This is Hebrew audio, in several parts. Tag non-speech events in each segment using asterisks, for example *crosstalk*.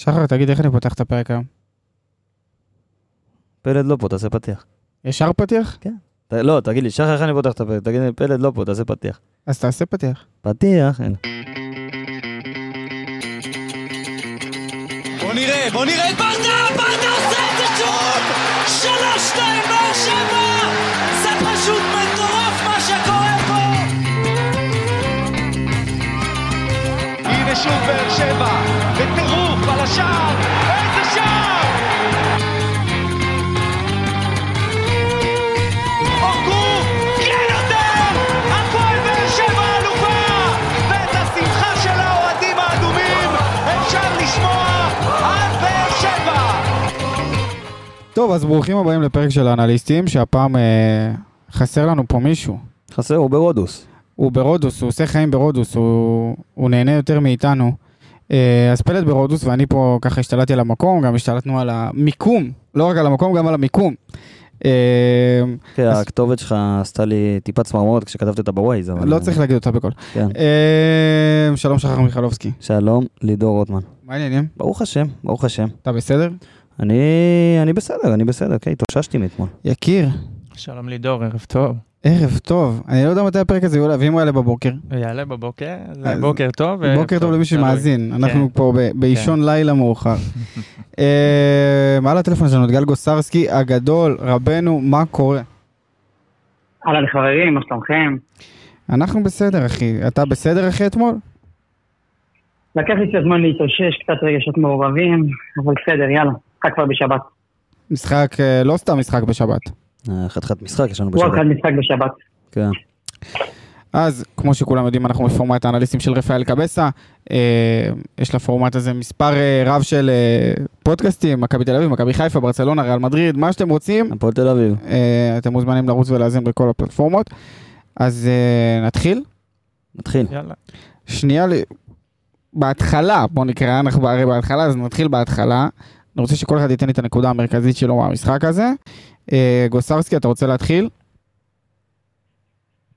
שחר, תגיד איך אני פותח את הפרק היום? פלד לא פה, תעשה פתיח. ישר פתיח? ת- לא, תגיד לי, שחר, איך אני פותח את הפרק? תגיד לי, פלד לא פה, תעשה פתיח. אז תעשה פתיח. פתיח, אין. בוא נראה, בוא נראה את ברדה! ברדה עושה את זה שוב! שלוש, שתיים, באר שבע! זה פשוט מטורף מה שקורה פה! הנה שוב באר שבע, בטירוף השער, איזה שער! אורגו, כן יותר! הפועל באר שבע אלופה! ואת השמחה של האוהדים האדומים אפשר לשמוע עד באר שבע! טוב, אז ברוכים הבאים לפרק של האנליסטים, שהפעם אה, חסר לנו פה מישהו. חסר, הוא ברודוס. הוא ברודוס, הוא עושה חיים ברודוס, הוא, הוא נהנה יותר מאיתנו. אה, אז פלט ברודוס ואני פה ככה השתלטתי על המקום, גם השתלטנו על המיקום, לא רק על המקום, גם על המיקום. אה, כן, אז- הכתובת שלך עשתה לי טיפת צמרמורת כשכתבתי אותה ב Waze, אבל... לא צריך להגיד אותה בקול. כן. אה, שלום שחר מיכלובסקי, שלום, לידור רוטמן. מה העניינים? ברוך השם, ברוך השם. אתה בסדר? אני, אני בסדר, אני בסדר, כן, התאוששתי מאתמול. יקיר, שלום לידור, ערב טוב. ערב טוב. אני לא יודע מתי הפרק הזה יעלה, ואם הוא יעלה בבוקר. יעלה בבוקר, אז- בוקר טוב. וערב בוקר טוב למי. שמאזין, אנחנו כן. פה ב- באישון לילה מאוחר. *laughs* אה, מעל הטלפון שלנו את גל גוסרסקי הגדול, רבנו, מה קורה? אהלן חברים, מה שלומכם? אנחנו בסדר אחי, אתה בסדר אחי אתמול? לקח לי קצת זמן להתאושש, קצת רגשות מעורבים, אבל בסדר, יאללה, משחק כבר בשבת. משחק, אה, לא סתם משחק בשבת. אה, חתיכת משחק יש לנו הוא בשבת. אחד משחק בשבת. כן. אז כמו שכולם יודעים אנחנו בפורמט האנליסטים של רפאל קבסה, אה, יש לפורמט הזה מספר אה, רב של אה, פודקאסטים, מכבי תל אביב, מכבי חיפה, ברצלונה, ריאל מדריד, מה שאתם רוצים, הפועל תל אביב. אה, אתם מוזמנים לרוץ ולהאזין בכל הפלטפורמות. אז אה, נתחיל? נתחיל. יאללה. שנייה, ל- בהתחלה, בוא נקרא, אנחנו הרי בהתחלה, אז נתחיל בהתחלה. אני רוצה שכל אחד ייתן לי את הנקודה המרכזית שלו מהמשחק הזה. אה, גוסרסקי, אתה רוצה להתחיל?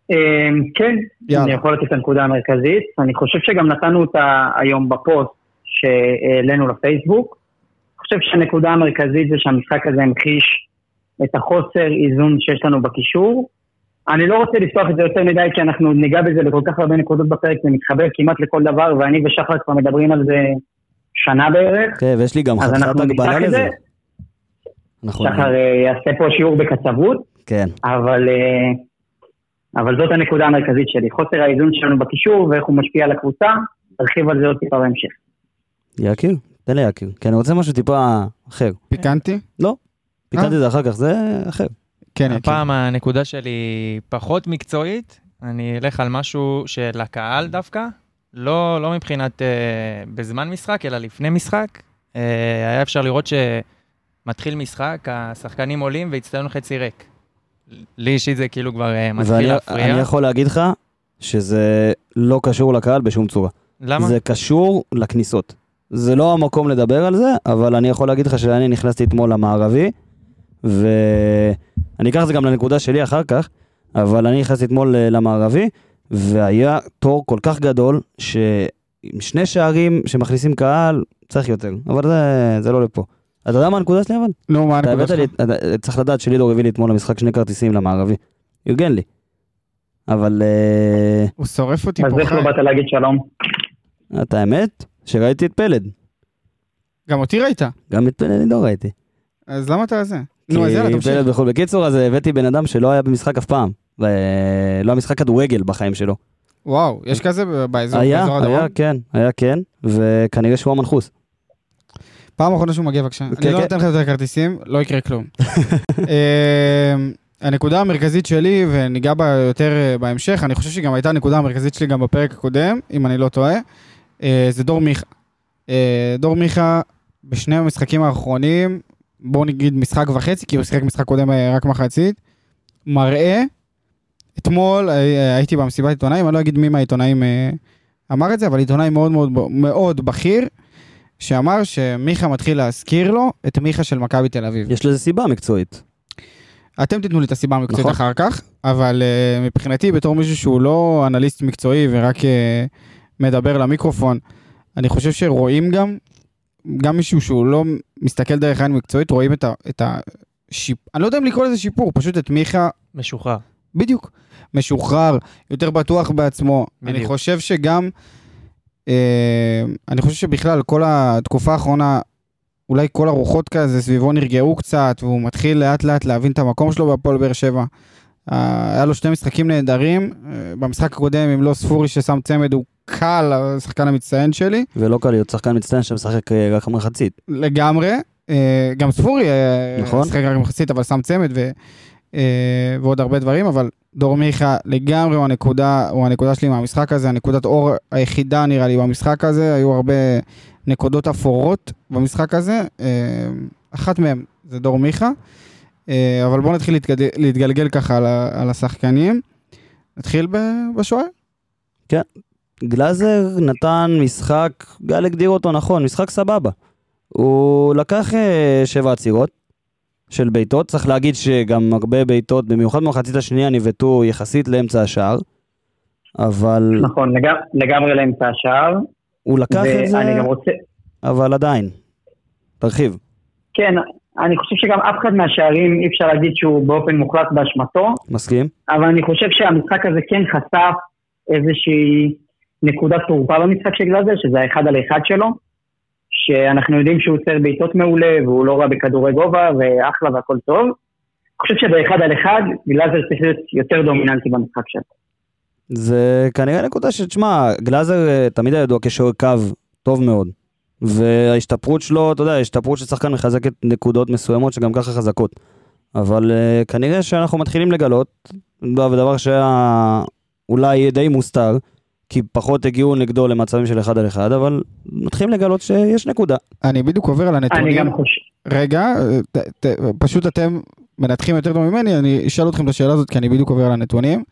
אמ, כן, יאללה. אני יכול לתת את הנקודה המרכזית. אני חושב שגם נתנו אותה היום בפוסט שהעלינו לפייסבוק. אני חושב שהנקודה המרכזית זה שהמשחק הזה המחיש את החוסר איזון שיש לנו בקישור. אני לא רוצה לפתוח את זה יותר מדי, כי אנחנו ניגע בזה בכל כך הרבה נקודות בפרק, זה מתחבר כמעט לכל דבר, ואני ושחר כבר מדברים על זה שנה בערך. כן, ויש לי גם חתיכת הגבלה לזה. אנחנו... שחר אה, יעשה פה שיעור בקצבות, כן. אבל, אה, אבל זאת הנקודה המרכזית שלי, חוסר האיזון שלנו בקישור ואיך הוא משפיע על הקבוצה, נרחיב על זה עוד טיפה בהמשך. יקיר? תן לי יקיר. כי אני רוצה משהו טיפה אחר. פיקנטי? לא. פיקנתי זה אחר כך, זה אחר. כן, יקיר. הפעם הנקודה שלי פחות מקצועית, אני אלך על משהו של הקהל דווקא, לא, לא מבחינת אה, בזמן משחק, אלא לפני משחק. אה, היה אפשר לראות שמתחיל משחק, השחקנים עולים והצטדיון חצי ריק. לי אישית זה כאילו כבר אה, מתחיל ואני להפריע. אני יכול להגיד לך שזה לא קשור לקהל בשום צורה. למה? זה קשור לכניסות. זה לא המקום לדבר על זה, אבל אני יכול להגיד לך שאני נכנסתי אתמול למערבי, ואני אקח את זה גם לנקודה שלי אחר כך, אבל אני נכנסתי אתמול אה, למערבי, והיה תור כל כך גדול, שעם שני שערים שמכניסים קהל, צריך יותר. אבל זה, זה לא לפה. אתה יודע מה הנקודה שלי אבל? נו, מה אתה הנקודה הבאת לי, שלך? אתה- צריך לדעת שלידור הביא לי אתמול למשחק שני כרטיסים למערבי. ארגן לי. אבל אה, הוא שורף אותי אז פה איך לא. באת להגיד שלום? את האמת, שראיתי את פלד. גם אותי ראית, גם את פלד אני לא ראיתי. אז למה אתה זה? נו, אז יאללה, כי תמשיך. פלד בחו"ל. בקיצור, אז הבאתי בן אדם שלא היה במשחק אף פעם. ולא היה משחק כדורגל בחיים שלו. וואו, יש כזה באזור היה, באזור הדרום? היה, כן, היה כן, וכנראה שהוא המנחוס. פעם אחרונה שהוא מגיע בבקשה. כן, אני לא כן. נותן לך יותר כרטיסים, לא יקרה כלום. *laughs* אה, הנקודה המרכזית שלי, וניגע בה יותר אה, בהמשך, אני חושב שגם הייתה הנקודה המרכזית שלי גם בפרק הקודם, אם אני לא טועה, אה, זה דור מיכה. אה, דור מיכה, בשני המשחקים האחרונים, בואו נגיד משחק וחצי, כי הוא שיחק משחק קודם רק מחצית, מראה, אתמול הייתי במסיבת עיתונאים, אני לא אגיד מי מהעיתונאים אמר את זה, אבל עיתונאי מאוד מאוד מאוד בכיר, שאמר שמיכה מתחיל להזכיר לו את מיכה של מכבי תל אביב. יש לזה סיבה מקצועית. אתם תיתנו לי את הסיבה המקצועית נכון. אחר כך, אבל uh, מבחינתי בתור מישהו שהוא לא אנליסט מקצועי ורק uh, מדבר למיקרופון, אני חושב שרואים גם, גם מישהו שהוא לא מסתכל דרך עין מקצועית, רואים את ה... את ה שיפ... אני לא יודע אם לקרוא לזה שיפור, פשוט את מיכה, משוחרר. בדיוק, משוחרר, יותר בטוח בעצמו. בדיוק. אני חושב שגם, אני חושב שבכלל, כל התקופה האחרונה, אולי כל הרוחות כזה סביבו נרגעו קצת, והוא מתחיל לאט לאט להבין את המקום שלו בהפועל באר שבע. אה, היה לו שני משחקים נהדרים, אה, במשחק הקודם, אם לא ספורי ששם צמד, הוא קל, השחקן המצטיין שלי. ולא קל להיות שחקן מצטיין שמשחק אה, רק מחצית. לגמרי. אה, גם ספורי אה, נכון. שיחק רק מחצית, אבל שם צמד ו, אה, ועוד הרבה דברים, אבל דור מיכה לגמרי הוא הנקודה, הוא הנקודה שלי מהמשחק הזה, הנקודת אור היחידה נראה לי במשחק הזה, היו הרבה נקודות אפורות במשחק הזה, אה, אחת מהן זה דור מיכה, אה, אבל בואו נתחיל להתגלגל, להתגלגל ככה על, על השחקנים. נתחיל בשוער? גלאזר נתן משחק, גל הגדיר אותו נכון, משחק סבבה. הוא לקח אה, שבע עצירות של בעיטות, צריך להגיד שגם הרבה בעיטות, במיוחד במחצית השנייה, ניבטו יחסית לאמצע השער, אבל נכון, לגמרי, לגמרי לאמצע השער. הוא לקח את זה, רוצה, אבל עדיין. תרחיב. כן, אני חושב שגם אף אחד מהשערים אי אפשר להגיד שהוא באופן מוחלט באשמתו, מסכים? אבל אני חושב שהמשחק הזה כן חשף איזושהי נקודת תורפה במשחק של גלאזר, שזה האחד על אחד שלו, שאנחנו יודעים שהוא עוצר בעיטות מעולה, והוא לא רע בכדורי גובה, ואחלה והכל טוב. אני חושב שבאחד על אחד, גלאזר צריך להיות יותר דומיננטי במשחק שלו. זה כנראה נקודה שתשמע, גלאזר אה, תמיד היה ידוע כשוער קו טוב מאוד. וההשתפרות שלו, אתה יודע, השתפרות של שחקן מחזקת נקודות מסוימות שגם ככה חזקות. אבל uh, כנראה שאנחנו מתחילים לגלות, ודבר שהיה אולי די מוסתר, כי פחות הגיעו נגדו למצבים של אחד על אחד, אבל מתחילים לגלות שיש נקודה. אני בדיוק עובר על הנתונים. אני גם חושב... רגע, ת, ת, פשוט אתם מנתחים יותר טוב ממני, אני אשאל אתכם את השאלה הזאת כי אני בדיוק עובר על הנתונים.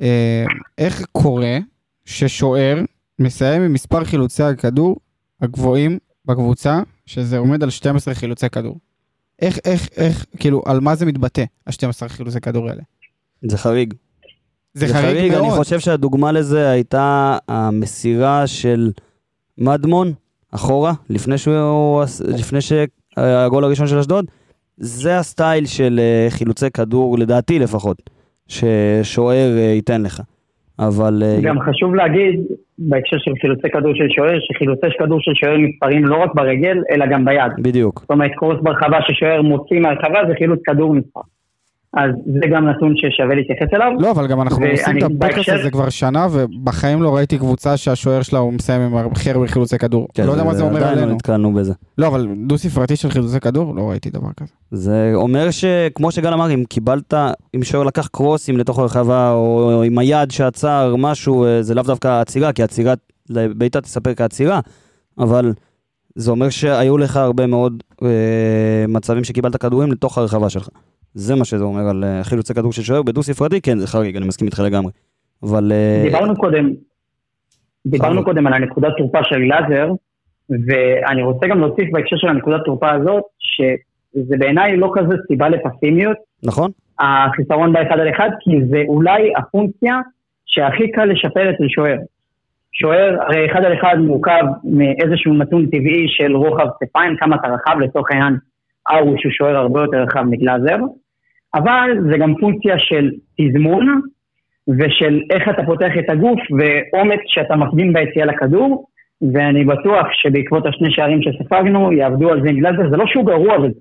אה, איך קורה ששוער מסיים עם מספר חילוצי הכדור הגבוהים בקבוצה, שזה עומד על 12 חילוצי כדור? איך, איך, איך, כאילו, על מה זה מתבטא, ה-12 חילוצי כדור האלה? זה חריג. זה, חריג, מאוד. אני חושב שהדוגמה לזה הייתה המסירה של מדמון אחורה, לפני, שהוא, לפני שהגול הראשון של אשדוד. זה הסטייל של אה, חילוצי כדור, לדעתי לפחות, ששוער אה, ייתן לך. אבל... אה, גם חשוב להגיד, בהקשר של חילוצי כדור של שוער, שחילוצי כדור של שוער נספרים לא רק ברגל, אלא גם ביד. בדיוק. זאת אומרת, קרוס ברחבה ששוער מוציא מהרחבה זה חילוץ כדור נספר. אז זה גם נתון ששווה להתייחס אליו. לא, אבל גם אנחנו עושים את הפודקאסט בהקשר- הזה כבר שנה, ובחיים לא ראיתי קבוצה שהשוער שלה הוא מסיים עם הכי הרבה חילוצי כדור. כן, לא יודע מה זה אומר עדיין לא עלינו. נתקלנו בזה. לא, אבל דו ספרתי של חילוצי כדור, לא ראיתי דבר כזה. זה אומר שכמו שגל אמר, אם קיבלת, אם שוער לקח קרוסים לתוך הרחבה, או, או עם היד שעצר משהו, אה, זה לאו דווקא עצירה, כי עצירה, בעיטה תספר כעצירה, אבל זה אומר שהיו לך הרבה מאוד אה, מצבים שקיבלת כדורים לתוך הרחבה שלך. זה מה שזה אומר על אה, חילוצי כדור של שוער בדו ספרתי, כן, זה חריג, אני מסכים איתך לגמרי. אבל... אה, דיברנו קודם, דיברנו. קודם על הנקודת תורפה של גלאזר, ואני רוצה גם להוסיף בהקשר של הנקודת תורפה הזאת, שזה בעיניי לא כזה סיבה לפסימיות, נכון? החיסרון באחד על אחד, כי זה אולי הפונקציה שהכי קל לשפר אצל שוער. שוער, הרי אחד על אחד מורכב מאיזשהו נתון טבעי של רוחב כתפיים, כמה אתה רחב, לצורך העניין ארוש הוא שוער הרבה יותר רחב מגלאזר, אבל זה גם פונקציה של תזמון ושל איך אתה פותח את הגוף ואומץ שאתה מקדים ביציאה לכדור, ואני בטוח שבעקבות השני שערים שספגנו יעבדו על זה עם גלאזר, זה לא שהוא גרוע בזה.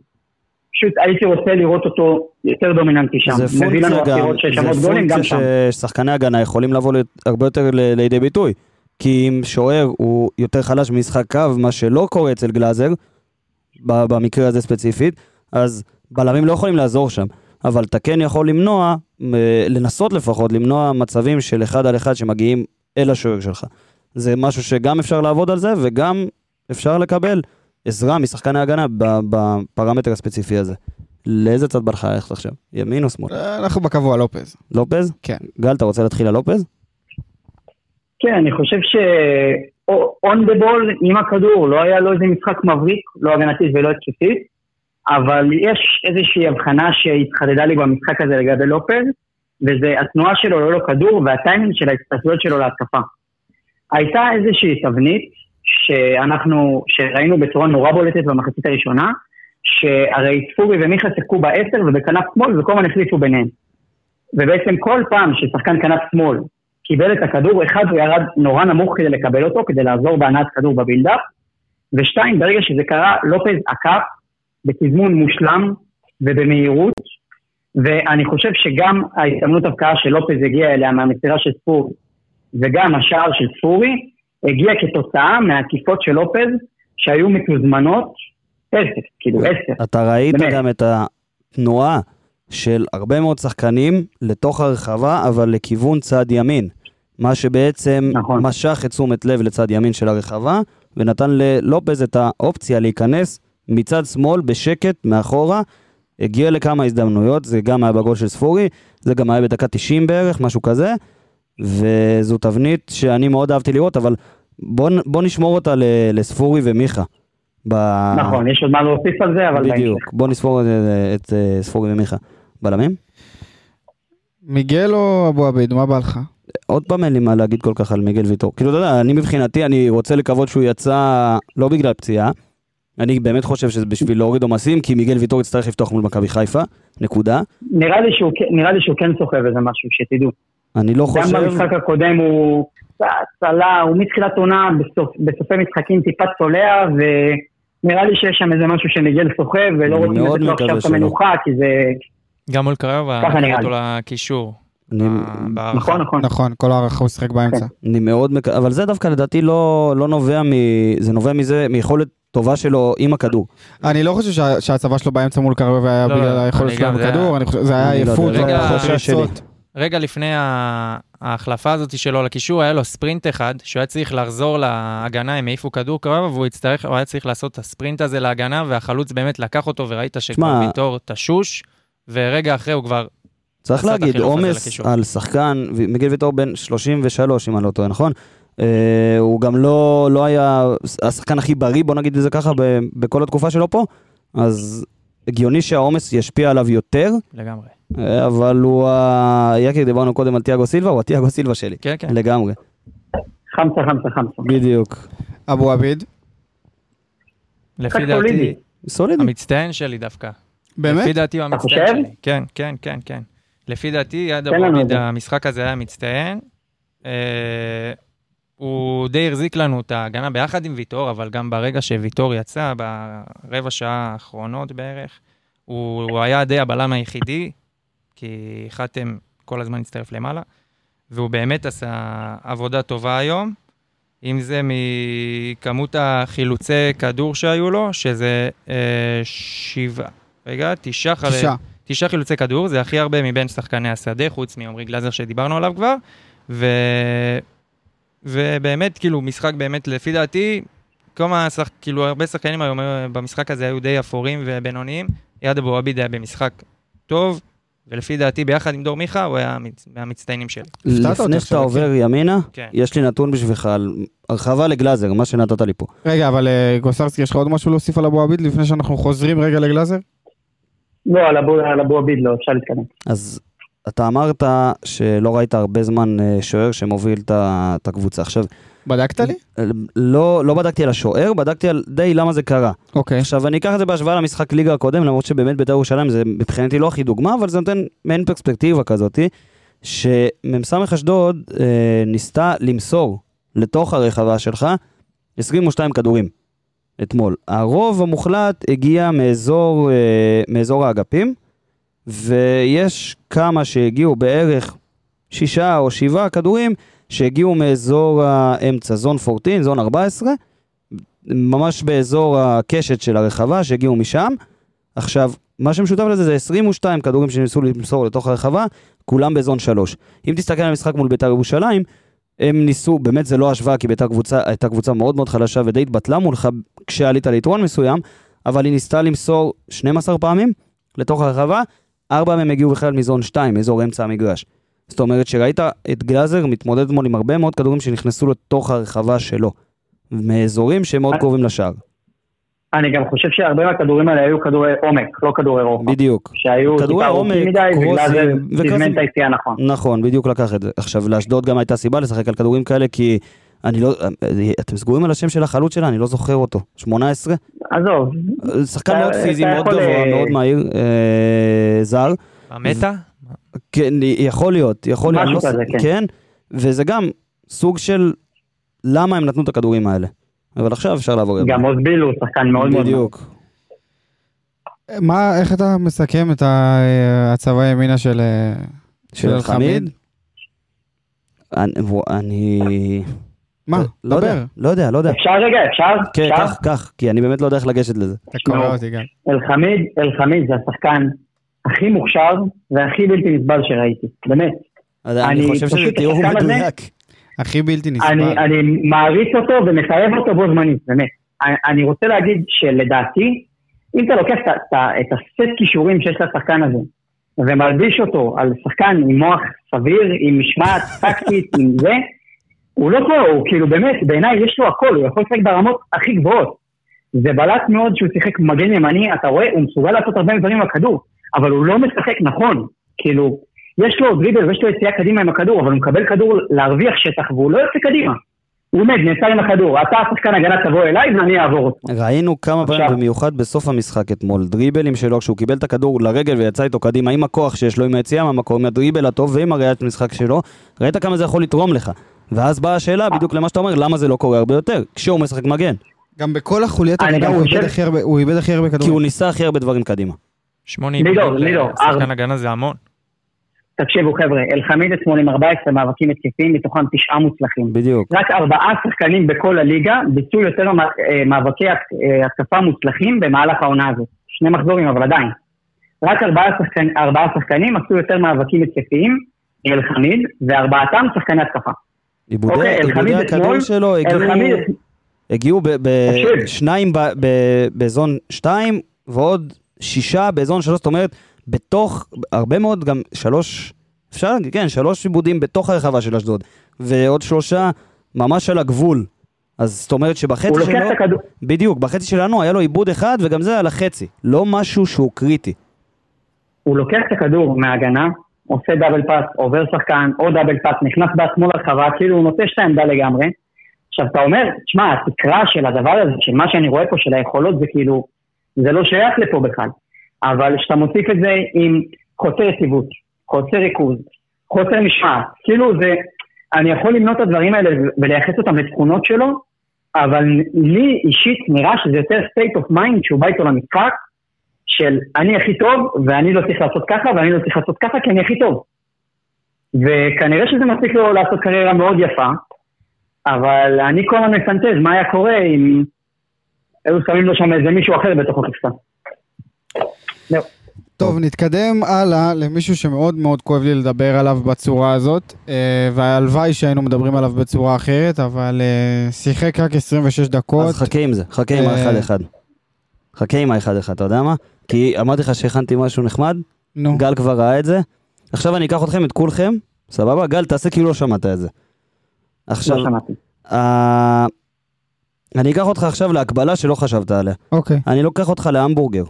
פשוט הייתי רוצה לראות אותו יותר דומיננטי שם. זה פונקציה גם, זה פונקציה. ששחקני הגנה יכולים לבוא הרבה יותר לידי ביטוי. כי אם שוער הוא יותר חלש ממשחק קו, מה שלא קורה אצל גלאזר, במקרה הזה ספציפית, אז בלמים לא יכולים לעזור שם. אבל אתה כן יכול למנוע, לנסות לפחות, למנוע מצבים של אחד על אחד שמגיעים אל השוער שלך. זה משהו שגם אפשר לעבוד על זה, וגם אפשר לקבל עזרה משחקני הגנה ב- בפרמטר הספציפי הזה. לאיזה צד בא לך ללכת עכשיו? ימין או שמאל? אנחנו בקבוע לופז. לופז? כן. גל, אתה רוצה להתחיל על לופז? כן, אני חושב ש... און דה בול עם הכדור, לא היה לו איזה משחק מבריק, לא הגנתית ולא התקפית, אבל יש איזושהי הבחנה שהתחדדה לי במשחק הזה לגבי לופז, וזה התנועה שלו לא לכדור והטיימינג של ההצטרפויות שלו להתקפה. הייתה איזושהי תבנית שאנחנו, שראינו בצורה נורא בולטת במחצית הראשונה, שהרי ספורי ומיכה שיחקו בעשר ובכנף שמאל וכל הזמן החליפו ביניהם. ובעצם כל פעם ששחקן כנף שמאל קיבל את הכדור, אחד הוא ירד נורא נמוך כדי לקבל אותו, כדי לעזור בהנעת כדור בבילדאפ, ושתיים, ברגע שזה קרה, לופז עקף בתזמון מושלם ובמהירות, ואני חושב שגם ההזדמנות הבקעה שלופז הגיע אליה מהמסירה של ספורי, וגם השער של ספורי, הגיע כתוצאה מהעקיפות של לופז, שהיו מתוזמנות פרפקט, כאילו עשר. אתה ראית באמת. גם את התנועה של הרבה מאוד שחקנים לתוך הרחבה, אבל לכיוון צד ימין. מה שבעצם נכון. משך את תשומת לב לצד ימין של הרחבה, ונתן ללופז את האופציה להיכנס מצד שמאל בשקט מאחורה. הגיע לכמה הזדמנויות, זה גם היה בגול של ספורי, זה גם היה בדקה 90 בערך, משהו כזה, וזו תבנית שאני מאוד אהבתי לראות, אבל בוא, בוא נשמור אותה ל- לספורי ומיכה. ב... נכון, יש עוד מה להוסיף על זה, אבל. בדיוק, בוא נספור את, את, אה, ספורי ומיכה. בלמים? מיגל או אבו עביד, מה בא לך? עוד פעם אין לי מה להגיד כל כך על מיגל ויטור. כאילו, אתה יודע, אני מבחינתי, אני רוצה לקוות שהוא יצא לא בגלל פציעה. אני באמת חושב שזה בשביל להוריד עומסים, כי מיגל ויטור יצטרך לפתוח מול מכבי חיפה, נקודה. נראה לי שהוא כן- נראה לי שהוא כן סוחב איזה משהו, שתדעו. אני לא גם חושב... במשחק הקודם הוא קצת צלה, הוא מתחילת עונה בסופ, בסופי משחקים טיפה צולע, ונראה לי שיש שם איזה משהו שמיגל סוחב, ולא אני רוצים מאוד לתת לו עכשיו את. המנוחה, כי זה... גם מול קריובה, נראה אותו לקישור. אני. נכון, נכון. נכון, כל הערכה הוא שיחק באמצע. אני מאוד מקווה, אבל זה דווקא לדעתי לא, לא נובע מ... זה נובע מזה, מיכולת טובה שלו עם הכדור. אני לא חושב שה- שהצבא שלו באמצע מול קרוב היה לא, בגלל לא, היכולת שלו בכדור, היה- אני חושב, זה היה לא עייפות, רגע, לפני ההחלפה הזאת שלו לקישור, היה לו ספרינט אחד, שהוא היה צריך לחזור להגנה, הם העיפו כדור קרוב, והוא יצטרך, הוא היה צריך לעשות את הספרינט הזה להגנה, והחלוץ באמת לקח אותו, וראית שכבר ויטור תשוש, ורגע אחרי הוא כבר... צריך להגיד, עומס. על שחקן, מיגל ויטור בן 33 אם אני לא טועה, נכון? אה, הוא גם לא, לא היה השחקן הכי בריא, בוא נגיד את זה ככה, ב, בכל התקופה שלו פה, אז הגיוני שהעומס ישפיע עליו יותר, לגמרי. אה, אבל הוא, ה... יקי, דיברנו קודם על תיאגו סילבה, הוא התיאגו סילבה שלי, כן, כן. לגמרי, חמסה, חמסה, חמסה. בדיוק. אבו עביד, לפי. דעתי, סולידי. המצטיין שלי דווקא. באמת? לפי דעתי הוא המצטיין? שלי. כן, כן, כן, כן. לפי דעתי, יד אבוביד, זה. המשחק הזה היה מצטיין. הוא די החזיק לנו את ההגנה ביחד עם ויטור, אבל גם ברגע שוויטור יצא, ברבע שעה האחרונות בערך, הוא, הוא היה די הבלם היחידי, כי חתם כל הזמן הצטרף למעלה, והוא באמת עשה עבודה טובה היום, אם זה מכמות החילוצי כדור שהיו לו, שזה אה, שבעה, רגע, תשעה חל- תשעה. תשעה חילוצי כדור, זה הכי הרבה מבין שחקני השדה, חוץ מעמרי גלאזר שדיברנו עליו כבר, ו... ובאמת, כאילו, משחק באמת, לפי דעתי, כמה שח... כאילו, הרבה שחקנים היום במשחק הזה היו די אפורים ובינוניים, יד אבו עביד היה במשחק טוב, ולפי דעתי, ביחד עם דור מיכה, הוא היה המצ... מהמצטיינים שלי. לפני שאתה עובר ימינה, כן. יש לי נתון בשבילך על הרחבה לגלאזר, מה שנתת לי פה. רגע, אבל אה, גוסרסקי, יש לך עוד משהו להוסיף על אבו עביד לפני שאנחנו חוזרים רגע לגלאזר? לא, על אבו עביד לא, אפשר להתקדם. אז אתה אמרת שלא ראית הרבה זמן אה, שוער שמוביל את הקבוצה. עכשיו, בדקת לי? לא, לא בדקתי על השוער, בדקתי על די למה זה קרה. אוקיי. עכשיו, אני אקח את זה בהשוואה למשחק ליגה הקודם, למרות שבאמת בית"ר ירושלים זה מבחינתי לא הכי דוגמה, אבל זה נותן מעין פרספקטיבה כזאתי, שמ"ס אשדוד אה, ניסתה למסור לתוך הרחבה שלך 22 כדורים אתמול. הרוב המוחלט הגיע מאזור, אה, מאזור האגפים, ויש כמה שהגיעו בערך שישה או שבעה כדורים שהגיעו מאזור האמצע, זון 14, זון 14, ממש באזור הקשת של הרחבה שהגיעו משם. עכשיו, מה שמשותף לזה זה 22 כדורים שניסו למסור לתוך הרחבה, כולם בזון 3. אם תסתכל על המשחק מול בית"ר ירושלים, הם ניסו, באמת זה לא השוואה, כי בית"ר קבוצה, הייתה קבוצה מאוד מאוד חלשה ודי התבטלה מולך כשעלית ליתרון מסוים, אבל היא ניסתה למסור 12 פעמים לתוך הרחבה, ארבע מהם הגיעו בכלל מזון 2, מאזור אמצע המגרש. זאת אומרת שראית את גלאזר מתמודד אתמול עם הרבה מאוד כדורים שנכנסו לתוך הרחבה שלו, מאזורים שהם מאוד קרובים לשער. אני גם חושב שהרבה מהכדורים האלה היו כדורי עומק, לא כדורי רוחב. בדיוק. שהיו כדורי עומק, מדי, קרוסים, את היציאה נכון. נכון, בדיוק לקח את זה. עכשיו, לאשדוד גם הייתה סיבה לשחק על כדורים כאלה, כי אני לא, אתם סגורים על השם של החלוץ שלה, אני לא זוכר אותו. 18? עזוב, שחקן מאוד פיזי, מאוד גבוה, אה, מאוד מהיר, אה, זר. המטה? כן, יכול להיות, יכול להיות. משהו כזה, כן. כן, וזה גם סוג של למה הם נתנו את הכדורים האלה. אבל עכשיו אפשר לעבור. גם עוז ביל הוא שחקן מאוד מאוד... בדיוק. מה, איך אתה מסכם את הצבא ימינה של... אה, של אלחמיד? אני... מה? לא יודע. לא יודע, לא יודע. אפשר רגע, אפשר? כן? קח, קח, כי אני באמת לא יודע איך לגשת לזה. אתה קורא אותי גם. אלחמיד, אלחמיד זה השחקן הכי מוכשר והכי בלתי נסבל שראיתי, באמת. אני אני חושב שזה תיאור מדויק. הכי בלתי נסבל. אני, אני מעריץ אותו ומחייב אותו בו זמנית, באמת. אני, אני רוצה להגיד שלדעתי, אם אתה לוקח את הסט כישורים שיש לשחקן הזה, ומלביש אותו על שחקן עם מוח סביר, עם משמעת טקטית, עם זה, הוא לא טועה, הוא כאילו באמת, בעיניי יש לו הכל, הוא יכול לשחק ברמות הכי גבוהות. זה בלט מאוד שהוא שיחק מגן ימני, אתה רואה, הוא מסוגל לעשות הרבה דברים עם הכדור, אבל הוא לא משחק נכון. כאילו, יש לו דריבל ויש לו יציאה קדימה עם הכדור, אבל הוא מקבל כדור להרוויח שטח והוא לא יוצא קדימה. הוא עומד, נעצר עם הכדור, אתה השחקן הגנה תבוא אליי ואני אעבור אותו. ראינו כמה פעמים, במיוחד בסוף המשחק אתמול, דריבלים שלו, כשהוא קיבל את הכדור לרגל ויצא איתו קדימה, עם הכוח שיש לו, עם היציאה מהמקום, עם הדריבל הטוב ועם הראיית משחק שלו, ראית כמה זה יכול לתרום לך. ואז באה השאלה, בדיוק למה שאתה אומר, למה זה לא קורה הרבה יותר? כשהוא משחק מגן. גם בכל החוליית אני הגנה הוא איבד הכי הרבה- הוא איבד הכי הרבה כי הוא כדורים. ניסה הכי הרבה דברים קדימה. שמונה לידור, עיבודים לידור, לשחקן ארבע. הגנה זה המון. תקשיבו חבר'ה, אלחמיד אתמול עם 14 מאבקים התקפיים, מתוכם תשעה מוצלחים. בדיוק. רק ארבעה שחקנים בכל הליגה ביצעו יותר אה, מאבקי אה, התקפה מוצלחים במהלך העונה הזאת. שני מחזורים, אבל עדיין. רק ארבעה, שחקן, ארבעה שחקנים עשו יותר מאבקים התקפיים מאלחמיד, וארבעתם שחקני התקפה. עיבודי אוקיי, עיבודי הכדור שלו הגיעו... הגיעו. בשניים בזון 2 ועוד שישה בזון 3, זאת אומרת, בתוך, הרבה מאוד גם שלוש, אפשר להגיד, כן, שלוש עיבודים בתוך הרחבה של אשדוד, ועוד שלושה ממש על הגבול. אז זאת אומרת שבחצי שלו, הכדור, בדיוק, בחצי שלנו היה לו עיבוד אחד וגם זה על החצי, לא משהו שהוא קריטי. הוא לוקח את הכדור מההגנה, עושה דאבל פאס, עובר שחקן, עוד דאבל פאס, נכנס בעצמו לרחבה, כאילו הוא נוטש את העמדה לגמרי. עכשיו אתה אומר, תשמע, התקרה של הדבר הזה, של מה שאני רואה פה, של היכולות, זה כאילו, זה לא שייך לפה בכלל. אבל כשאתה מוסיף את זה עם חוסר יציבות, חוסר ריכוז, חוסר משמעת, כאילו זה, אני יכול למנות את הדברים האלה ולייחס אותם לתכונות שלו, אבל לי אישית נראה שזה יותר state of mind שהוא בא איתו למשחק, של אני הכי טוב ואני לא צריך לעשות ככה ואני לא צריך לעשות ככה כי אני הכי טוב. וכנראה שזה מספיק לו לעשות קריירה מאוד יפה, אבל אני כל הזמן מפנטז מה היה קורה אם היו שמים לו שם איזה מישהו אחר בתוך הקופסה. טוב, נתקדם הלאה למישהו שמאוד מאוד כואב לי לדבר עליו בצורה הזאת, אה, והלוואי שהיינו מדברים עליו בצורה אחרת, אבל אה, שיחק רק 26 דקות. אז חכה עם זה, חכה עם אה, האחד אחד. חכה עם האחד אחד, אתה יודע מה? כי אמרתי לך שהכנתי משהו נחמד, נו, גל כבר ראה את זה. עכשיו אני אקח אתכם, את כולכם, סבבה? גל, תעשה כאילו לא שמעת את זה. עכשיו, לא שמעתי. אה, אני אקח אותך עכשיו להקבלה שלא חשבת עליה. אוקיי. אני לוקח אותך להמבורגר.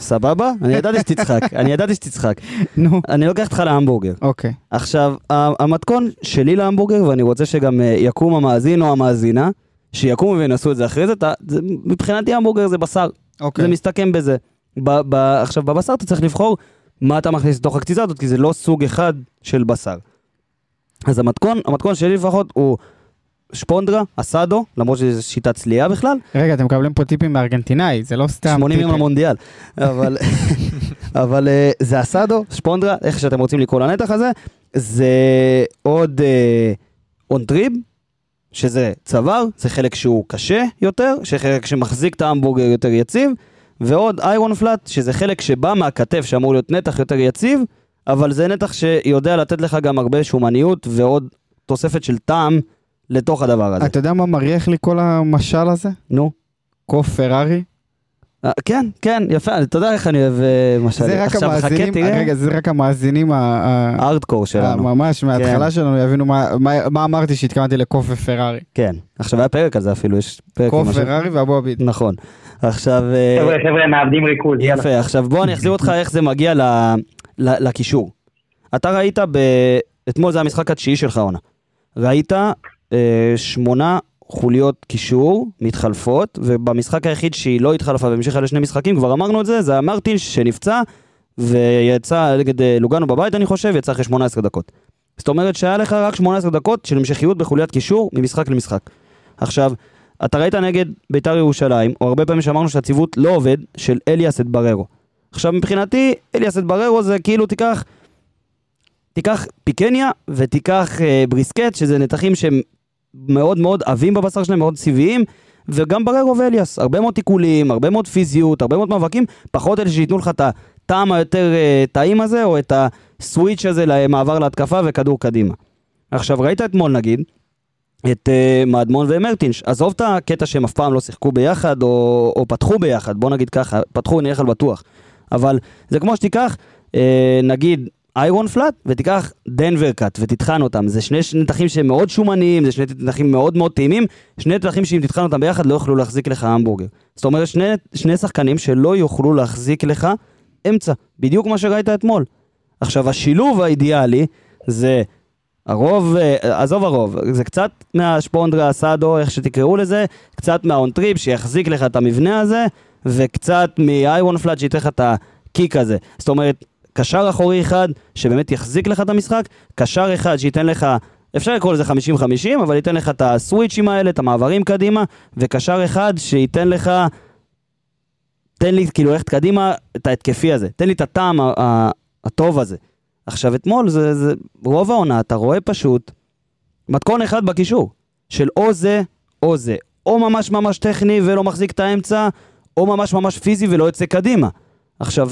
סבבה? אני ידעתי שתצחק, *laughs* אני ידעתי שתצחק. נו, אני לוקח אותך להמבורגר. אוקיי. עכשיו, המתכון שלי להמבורגר, ואני רוצה שגם אה, יקום המאזין או המאזינה, שיקומו וינסו את זה אחרי זה, אתה- זה- מבחינתי המבורגר זה בשר, אוקיי. זה מסתכם בזה. ב- ב- עכשיו, בבשר אתה צריך לבחור מה אתה מכניס לתוך הקציצה הזאת, כי זה לא סוג אחד של בשר. אז המתכון, המתכון שלי לפחות הוא שפונדרה, אסדו, למרות שזו שיטת צלייה בכלל, רגע, אתם מקבלים פה טיפים מארגנטינאי, זה לא סתם 80 יום. למונדיאל. אבל, *laughs* אבל אה, זה אסדו, שפונדרה, איך שאתם רוצים לקרוא לנתח הזה, זה עוד אה, אונטריב, שזה צוואר, זה חלק שהוא קשה יותר, שחלק שמחזיק את ההמבורגר יותר יציב, ועוד איירון פלאט, שזה חלק שבא מהכתף שאמור להיות נתח יותר יציב, אבל זה נתח שיודע לתת לך גם הרבה שומניות ועוד תוספת של טעם לתוך הדבר הזה. אתה יודע מה מריח לי כל המשל הזה? נו. קוף פרארי? אה, כן, כן, יפה, אתה יודע איך אני אוהב אה, משל. זה רק המאזינים, תראה. רגע, זה רק המאזינים הארדקור שלנו. ממש מההתחלה כן. שלנו יבינו מה- מה- מה אמרתי שהתכוונתי לקוף ופרארי. כן. עכשיו היה פרק על זה אפילו, יש פרק. קוף פרארי ואבו עביד. נכון. עכשיו... אה, חבר'ה, חבר'ה, מאבדים ריכוז. יפה, עכשיו בוא אני אחזיר אותך איך זה מגיע ל- ל- לקישור. אתה ראית ב... אתמול זה המשחק התשיעי שלך עונה. ראית שמונה חוליות קישור מתחלפות, ובמשחק היחיד שהיא לא התחלפה והמשיכה לשני משחקים, כבר אמרנו את זה, זה המרטין שנפצע, ויצא נגד אה, לוגנו בבית, אני חושב, יצא אחרי 18 דקות. זאת אומרת שהיה לך רק 18 דקות של המשכיות בחוליית קישור ממשחק למשחק. עכשיו, אתה ראית נגד ביתר ירושלים, או הרבה פעמים שאמרנו שהציוות לא עובד, של אליאס את בררו. עכשיו מבחינתי, אליאס את בררו זה כאילו תיקח, תיקח פיקניה ותיקח אה, בריסקט, שזה נתחים שהם מאוד מאוד עבים בבשר שלהם, מאוד סיביים, וגם בררו ואליאס, הרבה מאוד תיקולים, הרבה מאוד פיזיות, הרבה מאוד מאבקים, פחות אלה שייתנו לך את הטעם היותר אה, טעים הזה, או את הסוויץ' הזה למעבר להתקפה וכדור קדימה. עכשיו, ראית אתמול נגיד, את uh, מדמון ומרטינש. עזוב את הקטע שהם אף פעם לא שיחקו ביחד, או, או פתחו ביחד, בוא נגיד ככה, פתחו נלך על בטוח. אבל זה כמו שתיקח, uh, נגיד, איירון פלאט, ותיקח דנבר קאט, ותטחן אותם. זה שני נתחים שהם מאוד שומניים, זה שני נתחים מאוד מאוד טעימים, שני נתחים שאם תטחן אותם ביחד לא יוכלו להחזיק לך המבורגר. זאת אומרת, שני, שני שחקנים שלא יוכלו להחזיק לך אמצע, בדיוק מה שראית אתמול. עכשיו, השילוב האידיאלי זה הרוב, אה, עזוב הרוב, זה קצת מהשפונדרה, אסאדו, איך שתקראו לזה, קצת מהאונטריב שיחזיק לך את המבנה הזה, וקצת מ iron flat שייתן לך את ה kick הזה. זאת אומרת, קשר אחורי אחד שבאמת יחזיק לך את המשחק, קשר אחד שייתן לך, אפשר לקרוא לזה 50-50, אבל ייתן לך את הסוויצ'ים האלה, את המעברים קדימה, וקשר אחד שייתן לך, תן לי כאילו ללכת קדימה את ההתקפי הזה, תן לי את הטעם ה- ה- הטוב הזה. עכשיו אתמול זה, זה רוב העונה, אתה רואה פשוט מתכון אחד בקישור, של או זה או זה, או ממש ממש טכני ולא מחזיק את האמצע, או ממש ממש פיזי ולא יוצא קדימה. עכשיו,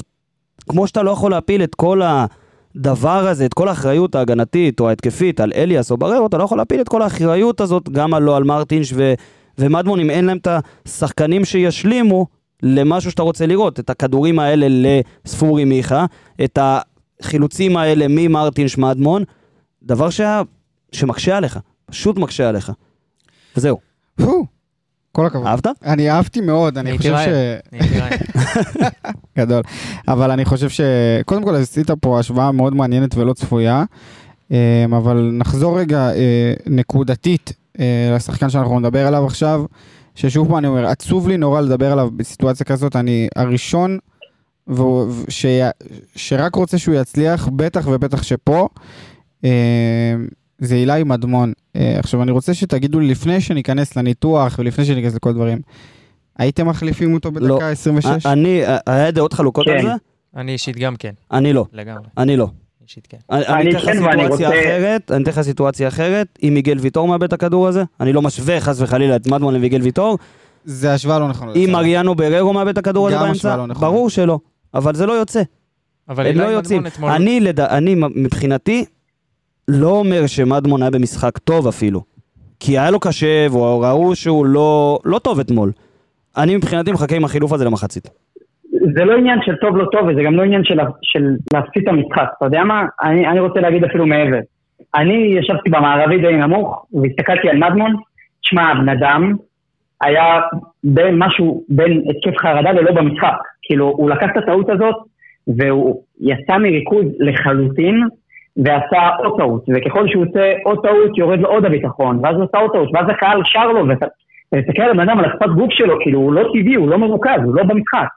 כמו שאתה לא יכול להפיל את כל הדבר הזה, את כל האחריות ההגנתית או ההתקפית על אליאס או בררו, אתה לא יכול להפיל את כל האחריות הזאת גם על לא על מרטינש ו... ומדמון, אם אין להם את השחקנים שישלימו למשהו שאתה רוצה לראות, את הכדורים האלה לספורי מיכה, את החילוצים האלה ממרטינש מדמון, דבר שה... שמקשה עליך, פשוט מקשה עליך. וזהו. כל הכבוד. אהבת? אני אהבתי מאוד, אני חושב ש... *laughs* גדול. אבל אני חושב ש... קודם כל עשית פה השוואה מאוד מעניינת ולא צפויה, אה, אבל נחזור רגע אה, נקודתית אה, לשחקן שאנחנו נדבר עליו עכשיו, ששוב פעם אני אומר, עצוב לי נורא לדבר עליו בסיטואציה כזאת, אני הראשון ש... שרק רוצה שהוא יצליח, בטח ובטח שפה. אה, זה אילי מדמון. אה, עכשיו אני רוצה שתגידו לי, לפני שניכנס לניתוח ולפני שניכנס לכל דברים, הייתם מחליפים אותו לא. בדקה 26? אני, היה דעות חלוקות כן. על זה? אני אישית גם כן, לא. אני לא. לגמרי. אני לא. אישית כן. אני אתן לך כן, סיטואציה רוצה- אחרת, אני אתן לך סיטואציה אחרת, אם מיגל ויטור מאבד את הכדור הזה, אני לא משווה חס וחלילה את מדמון למיגל ויטור, זה השוואה לא נכונה. אם מריאנו בררו מאבד את הכדור הזה גם באמצע, לא. ברור שלא, אבל זה לא יוצא, אבל הם לא יוצאים. לד- אני מבחינתי, לא אומר שמדמון היה במשחק טוב אפילו, כי היה לו קשה, וראו שהוא לא לא טוב אתמול. אני מבחינתי מחכה עם החילוף הזה למחצית. זה לא עניין של טוב לא טוב, וזה גם לא עניין של, של להפסיד את המשחק. אתה יודע מה? אני, אני רוצה להגיד אפילו מעבר. אני ישבתי במערבי די נמוך, והסתכלתי על מדמון. תשמע, הבן אדם היה בין משהו, בין התקף חרדה ללא במשחק. כאילו, הוא לקח את הטעות הזאת, והוא יצא מריכוז לחלוטין, ועשה עוד טעות. וככל שהוא עושה עוד טעות, יורד לו עוד הביטחון, ואז הוא עשה עוד טעות, ואז הקהל שר לו, מסתכל על הבן אדם, על השפת גוף שלו, כאילו, הוא לא טבעי, הוא לא מרוכז, הוא לא במשחק.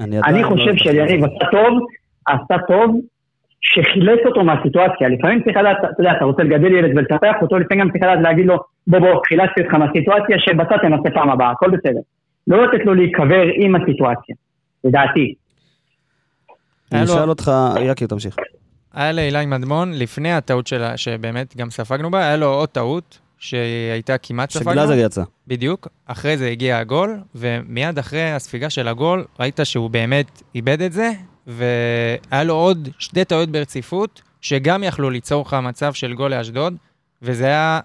אני עדיין לא חושב את שאליניב עשה טוב, עשה טוב, שחילץ אותו מהסיטואציה. לפעמים צריך לדעת, אתה יודע, אתה רוצה לגדל ילד ולטפח אותו, לפעמים גם צריך לדעת להגיד לו, בוא בוא, חילצתי אותך מהסיטואציה, שבצד תנסה פעם הבאה, הכל בסדר. לא לתת לו להיקבר עם הסיטואציה, לדעתי. אני אשאל אותך, יקיר תמשיך. היה לאילי מדמון, לפני הטעות שלה, שבאמת גם ספגנו בה, היה לו עוד טעות, שהייתה כמעט ספגנו. שגלאזר יצא. בדיוק. אחרי זה הגיע הגול, ומיד אחרי הספיגה של הגול, ראית שהוא באמת איבד את זה, והיה לו עוד שתי טעויות ברציפות, שגם יכלו ליצור לך מצב של גול לאשדוד, וזה היה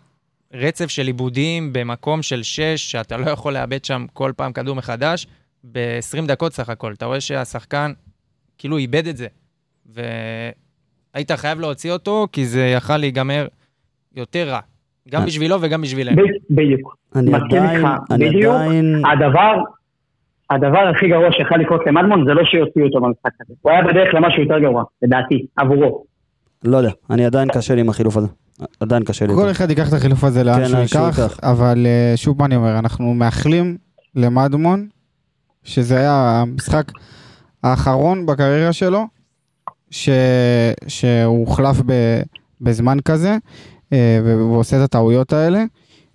רצף של עיבודים במקום של שש, שאתה לא יכול לאבד שם כל פעם כדור מחדש, ב-20 דקות סך הכל. אתה רואה שהשחקן כאילו איבד את זה, והיית חייב להוציא אותו, כי זה יכל להיגמר יותר רע. גם אה. בשבילו וגם בשבילנו. בדיוק. אני עדיין, אני בדיוק. עדיין, הדבר, הדבר הכי גרוע שיכול לקרות למדמון זה לא שיוציאו אותו במשחק הזה. הוא היה בדרך למשהו יותר גרוע, לדעתי, עבורו. לא יודע, אני עדיין קשה לי עם החילוף הזה. עדיין קשה לי. כל. אחד ייקח את החילוף הזה לאן כן, שהוא ייקח. אבל אה, שוב מה אני אומר, אנחנו מאחלים למדמון, שזה היה המשחק האחרון בקריירה שלו, ש... שהוא הוחלף ב... בזמן כזה, אה, והוא עושה את הטעויות האלה.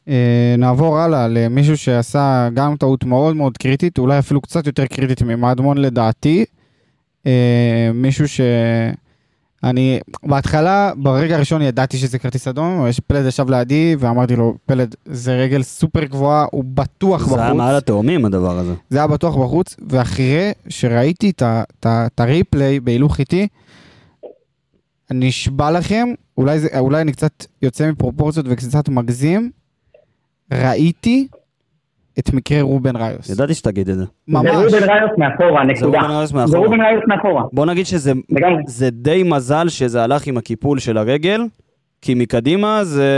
אה, נעבור הלאה למישהו שעשה גם טעות מאוד מאוד קריטית, אולי אפילו קצת יותר קריטית ממדמון לדעתי. אה, מישהו ש... אני בהתחלה, ברגע הראשון ידעתי שזה כרטיס אדום, אבל פלד ישב לידי ואמרתי לו, פלד, זה רגל סופר גבוהה, הוא בטוח בחוץ. זה היה מעל התאומים הדבר הזה. זה היה בטוח בחוץ, ואחרי שראיתי את הריפליי בהילוך איטי, אני נשבע לכם, אולי, זה, אולי אני קצת יוצא מפרופורציות וקצת מגזים, ראיתי את מקרה רובן ראיוס. ידעתי שתגיד את זה. זה ממש. רובן ראיוס מאחורה, זה נקודה. רובן ראיוס זה מאחורה. רובן ראיוס מאחורה. בוא נגיד שזה. זה די מזל שזה הלך עם הקיפול של הרגל, כי מקדימה זה,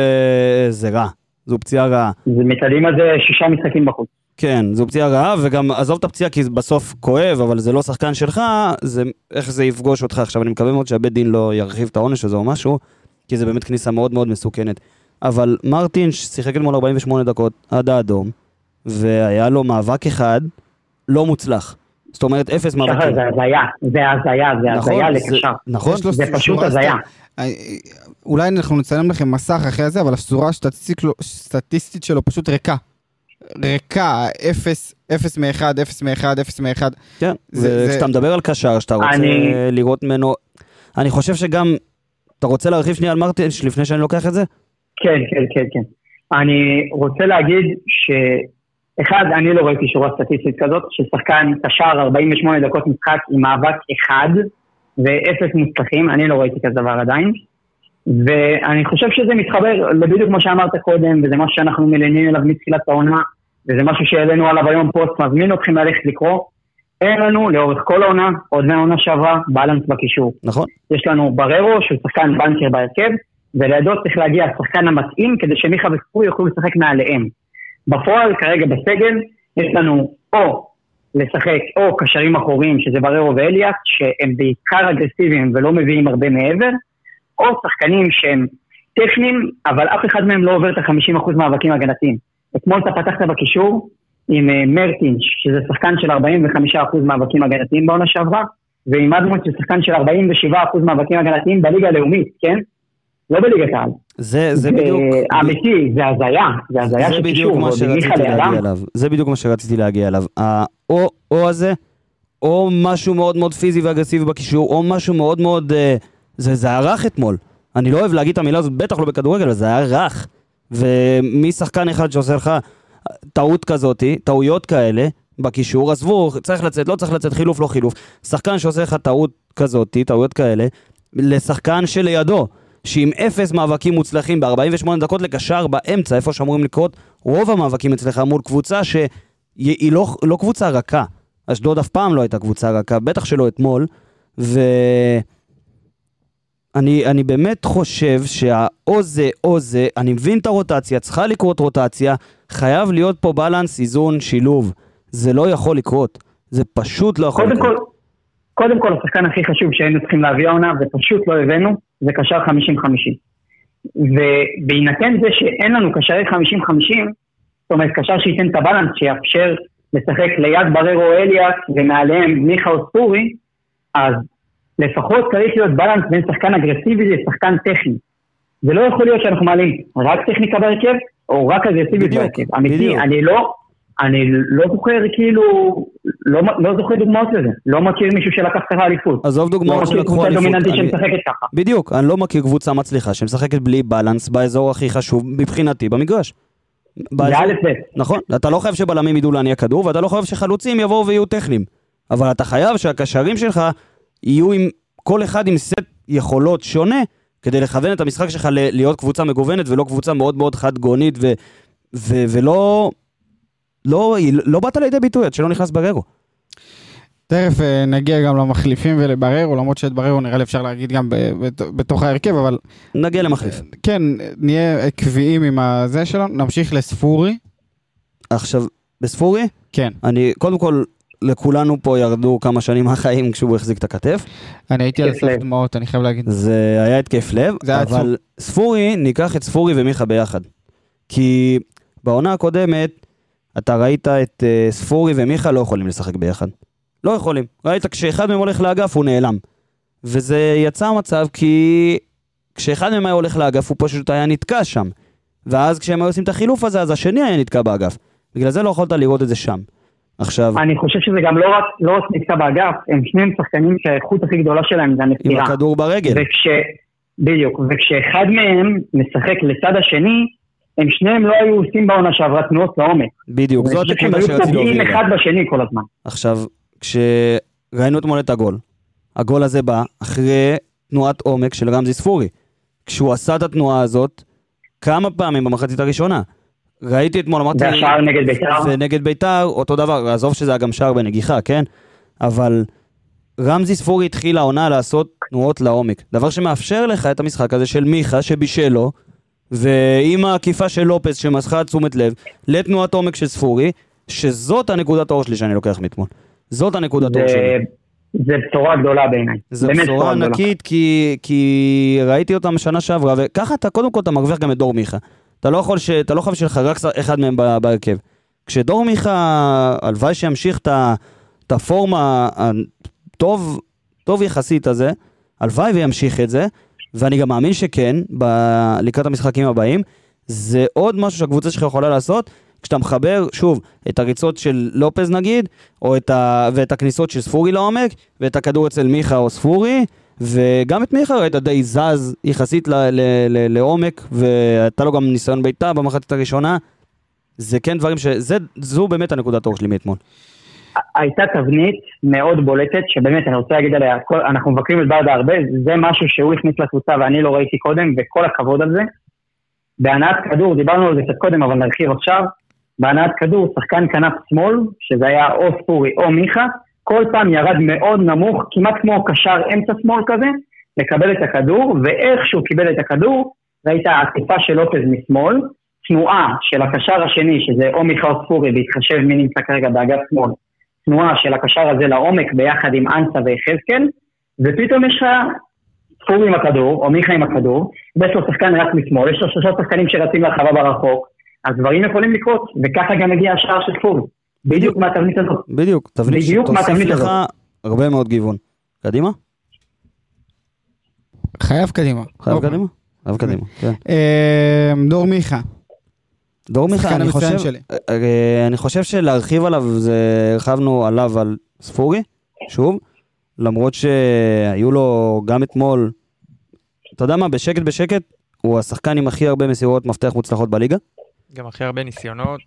זה רע. זו פציעה רעה. זה מקדימה זה שישה משחקים בחוץ. כן, זו פציעה רעה, וגם עזוב את הפציעה כי זה בסוף כואב, אבל זה לא שחקן שלך, זה איך זה יפגוש אותך. עכשיו, אני מקווה מאוד שהבית דין לא ירחיב את העונש הזה או משהו, כי זה באמת כניסה מאוד מאוד מסוכנת. אבל מרטין שיחק אתמול 48 דקות עד האדום, והיה לו מאבק אחד לא מוצלח. זאת אומרת, אפס מאבקים. זה הזיה, זה הזיה, זה נכון, הזיה זה- לקשר. נכון, זה פשוט הזיה. אה, אולי אנחנו נצלם לכם מסך אחרי זה, אבל השורה הסטטיסטית שלו- הסטטיסטית שלו פשוט ריקה. ריקה, אפס, אפס מאחד, אפס מאחד, אפס מאחד. כן, וכשאתה מדבר על קשר, שאתה רוצה אני- לראות ממנו... אני חושב שגם... אתה רוצה להרחיב שנייה על מרטין לפני שאני לוקח את זה? כן, כן, כן, כן. אני רוצה להגיד ש... אחד, אני לא ראיתי שורה סטטיסטית כזאת, ששחקן קשר 48 דקות משחק עם מאבק אחד ואפס מוצלחים, אני לא ראיתי כזה דבר עדיין. ואני חושב שזה מתחבר בדיוק כמו שאמרת קודם, וזה משהו שאנחנו מלינים אליו מתחילת העונה, וזה משהו שהעלינו עליו היום פוסט, מזמין אתכם ללכת לקרוא. אין לנו לאורך כל העונה, עוד מהעונה שעברה, בלנס בקישור. נכון. יש לנו בררו, שהוא שחקן בנקר בהרכב, ולידו צריך להגיע השחקן המתאים כדי שמיכה וספורי יוכלו לשחק מעליהם. בפועל, כרגע בסגל, יש לנו או לשחק או קשרים אחוריים, שזה בררו ואליאס, שהם בעיקר אגרסיביים ולא מביאים הרבה מעבר, או שחקנים שהם טכניים, אבל אף אחד מהם לא עובר את ה-50% מאבקים הגנתיים. אתמול אתה פתחת בקישור עם אה, מרטינש, שזה שחקן של 45% מאבקים הגנתיים בעונה שעברה, ועם אדמונד, שזה שחקן של 47% מאבקים הגנתיים בליגה הלאומית, כן? לא בליגת העל. זה, זה בדיוק... אמיתי, זה הזיה, זה הזיה זה של בדיוק קישור. זה בדיוק מה שרציתי להגיע אליו. האו או הזה, או משהו מאוד מאוד פיזי ואגרסיבי בקישור, או משהו מאוד מאוד... אה, זה, זה היה רך אתמול. אני לא אוהב להגיד את המילה הזאת, בטח לא בכדורגל, אבל זה היה רך. ומשחקן אחד שעושה לך טעות כזאתי, טעויות כאלה, בקישור, עזבו, צריך לצאת, לא צריך לצאת, חילוף, לא חילוף. שחקן שעושה לך טעות כזאתי, טעויות כאלה, לשחקן שלידו, שעם אפס מאבקים מוצלחים ב-48 דקות לקשר באמצע, איפה שאמורים לקרות רוב המאבקים אצלך מול קבוצה שהיא לא, לא קבוצה רכה. אשדוד אף פעם לא הייתה קבוצה רכה, בטח שלא אתמול, ואני אני באמת חושב שהאו זה או זה, אני מבין את הרוטציה, צריכה לקרות רוטציה, חייב להיות פה בלנס, איזון, שילוב. זה לא יכול לקרות. זה פשוט לא יכול לקרות. כל, קודם כל, השחקן הכי חשוב שהיינו צריכים להביא העונה, ופשוט לא הבאנו, זה קשר 50-50. ובהינתן זה שאין לנו קשרי 50-50, זאת אומרת, קשר שייתן את הבלנס, שיאפשר לשחק ליד בררו אליאס ומעליהם מיכה או ספורי, אז לפחות צריך להיות בלנס בין שחקן אגרסיבי לשחקן טכני. זה לא יכול להיות שאנחנו מעלים רק טכניקה בהרכב, או רק אגרסיביות בדיוק, בהרכב. אמיתי, בדיוק. אני לא, אני לא זוכר כאילו, לא, לא זוכר דוגמאות לזה. לא מכיר מישהו שלקח ככה אליפות. עזוב לא דוגמאות מכיר שלקחו קבוצה אליפות. דומיננטית אני- שמשחקת ככה. בדיוק, אני לא מכיר קבוצה מצליחה שמשחקת בלי בלנס באזור הכי חשוב מבחינתי במגרש. זה באזור- א' ב'. נכון, אתה לא חייב שבלמים ידעו להניע כדור, ואתה לא חייב שחלוצים יבואו ויהיו טכניים. אבל אתה חייב שהקשרים שלך יהיו עם, כל אחד עם סט יכולות שונה, כדי לכוון את המשחק שלך להיות קבוצה מגוונת, ולא קבוצה מאוד מאוד חד גונית, ו, ו, ולא... לא, לא באת לידי ביטוי עד שלא נכנס בררו. תכף אה, נגיע גם למחליפים ולבררו, למרות שאת בררו נראה לי אפשר להגיד גם בתוך ההרכב, אבל נגיע למחליף. כן, נהיה עקביים עם הזה שלנו, נמשיך לספורי. עכשיו, בספורי, כן. אני קודם כל לכולנו פה ירדו כמה שנים מהחיים כשהוא החזיק את הכתף. אני הייתי על סף לב. דמעות, אני חייב להגיד. זה היה התקף לב, זה היה עצוב. אבל ספורי, ניקח את ספורי ומיכה ביחד. כי בעונה הקודמת, אתה ראית את אה, ספורי ומיכה לא יכולים לשחק ביחד. לא יכולים. ראית כשאחד מהם הולך לאגף הוא נעלם. וזה יצא מצב כי כשאחד מהם היה הולך לאגף הוא פשוט היה נתקע שם. ואז כשהם היו עושים את החילוף הזה, אז השני היה נתקע באגף. בגלל זה לא יכולת לראות את זה שם. עכשיו, אני חושב שזה גם לא רק, לא רק נתקע באגף, הם שניהם שחקנים שהאיכות הכי גדולה שלהם זה עם הנסירה. הכדור ברגל. וכש... בדיוק, וכשאחד מהם משחק לצד השני, הם שניהם לא היו עושים בעונה שעברה תנועות לעומק. בדיוק, זאת חושב שהם נקודה היו שרציתי להוביל. אליה. אחד בשני כל הזמן. עכשיו, כשראינו אתמול את הגול, הגול הזה בא אחרי תנועת עומק של רמזי ספורי. כשהוא עשה את התנועה הזאת כמה פעמים במחצית הראשונה. ראיתי אתמול, אמרתי... והשער נגד בית"ר. זה נגד בית"ר, אותו דבר, עזוב שזה היה גם שער בנגיחה, כן? אבל רמזי ספורי התחיל העונה לעשות תנועות לעומק. דבר שמאפשר לך את המשחק הזה של מיכה שבישל לו, ועם העקיפה של לופס שמסכה תשומת לב, לתנועת עומק של ספורי, שזאת הנקודת האור שלי שאני לוקח מאתמול. זאת הנקודת האור זה, שלי. זה בשורה גדולה בעיניי. זו באמת בשורה. ענקית, כי, כי ראיתי אותם שנה שעברה, וככה אתה, קודם כל אתה מרוויח גם את דור מיכה. אתה לא יכול, ש, אתה לא חייב שלך רק אחד מהם בהרכב. כשדור מיכה, הלוואי שימשיך את הפורמה הטוב, טוב יחסית הזה, הלוואי וימשיך את זה, ואני גם מאמין שכן, ב- לקראת המשחקים הבאים, זה עוד משהו שהקבוצה שלך יכולה לעשות, כשאתה מחבר, שוב, את הריצות של לופז נגיד, או את ה... ואת הכניסות של ספורי לעומק, ואת הכדור אצל מיכה או ספורי, וגם את מיכה ראית די זז יחסית ל- ל- ל- לעומק, והייתה לו גם ניסיון בעיטה במחצית הראשונה. זה כן דברים ש... זה, זו באמת הנקודת האור שלי מאתמול. הייתה תבנית מאוד בולטת, שבאמת אני רוצה להגיד עליה, כל, אנחנו מבקרים את ברדה הרבה, זה משהו שהוא הכניס לקבוצה ואני לא ראיתי קודם, וכל הכבוד על זה. בהנעת כדור, דיברנו על זה קצת קודם, אבל נרחיב עכשיו. בהנעת כדור, שחקן כנף שמאל, שזה היה או ספורי או מיכה, כל פעם ירד מאוד נמוך, כמעט כמו קשר אמצע שמאל כזה, לקבל את הכדור, ואיך שהוא קיבל את הכדור, ראית עקיפה של לופז משמאל, תנועה של הקשר השני, שזה או מיכה או ספורי, בהתחשב מי נמצא כרגע באגף שמאל, תנועה של הקשר הזה לעומק ביחד עם אנסה ויחזקאל, ופתאום יש לך ספורי עם הכדור, או מיכה עם הכדור, ויש לו שחקן רק משמאל, יש לו שלושה שחקנים שרצים להרחבה ברחוק, אז דברים יכולים לקרות, וככה גם הגיע השער של ספורי. בדיוק מהתבנית הזאת. בדיוק, תבנית שתוסיף לך. הרבה מאוד גיוון. קדימה? חייב קדימה. חייב אוקיי. קדימה? חייב קדימה, כן. אה, דור מיכה. דור מיכה, אני חושב, שלי. אה, אני חושב שלהרחיב עליו, זה הרחבנו עליו על ספורי, שוב, למרות שהיו לו גם אתמול, אתה יודע מה, בשקט בשקט, הוא השחקן עם הכי הרבה מסירות מפתח מוצלחות בליגה, גם הכי הרבה ניסיונות.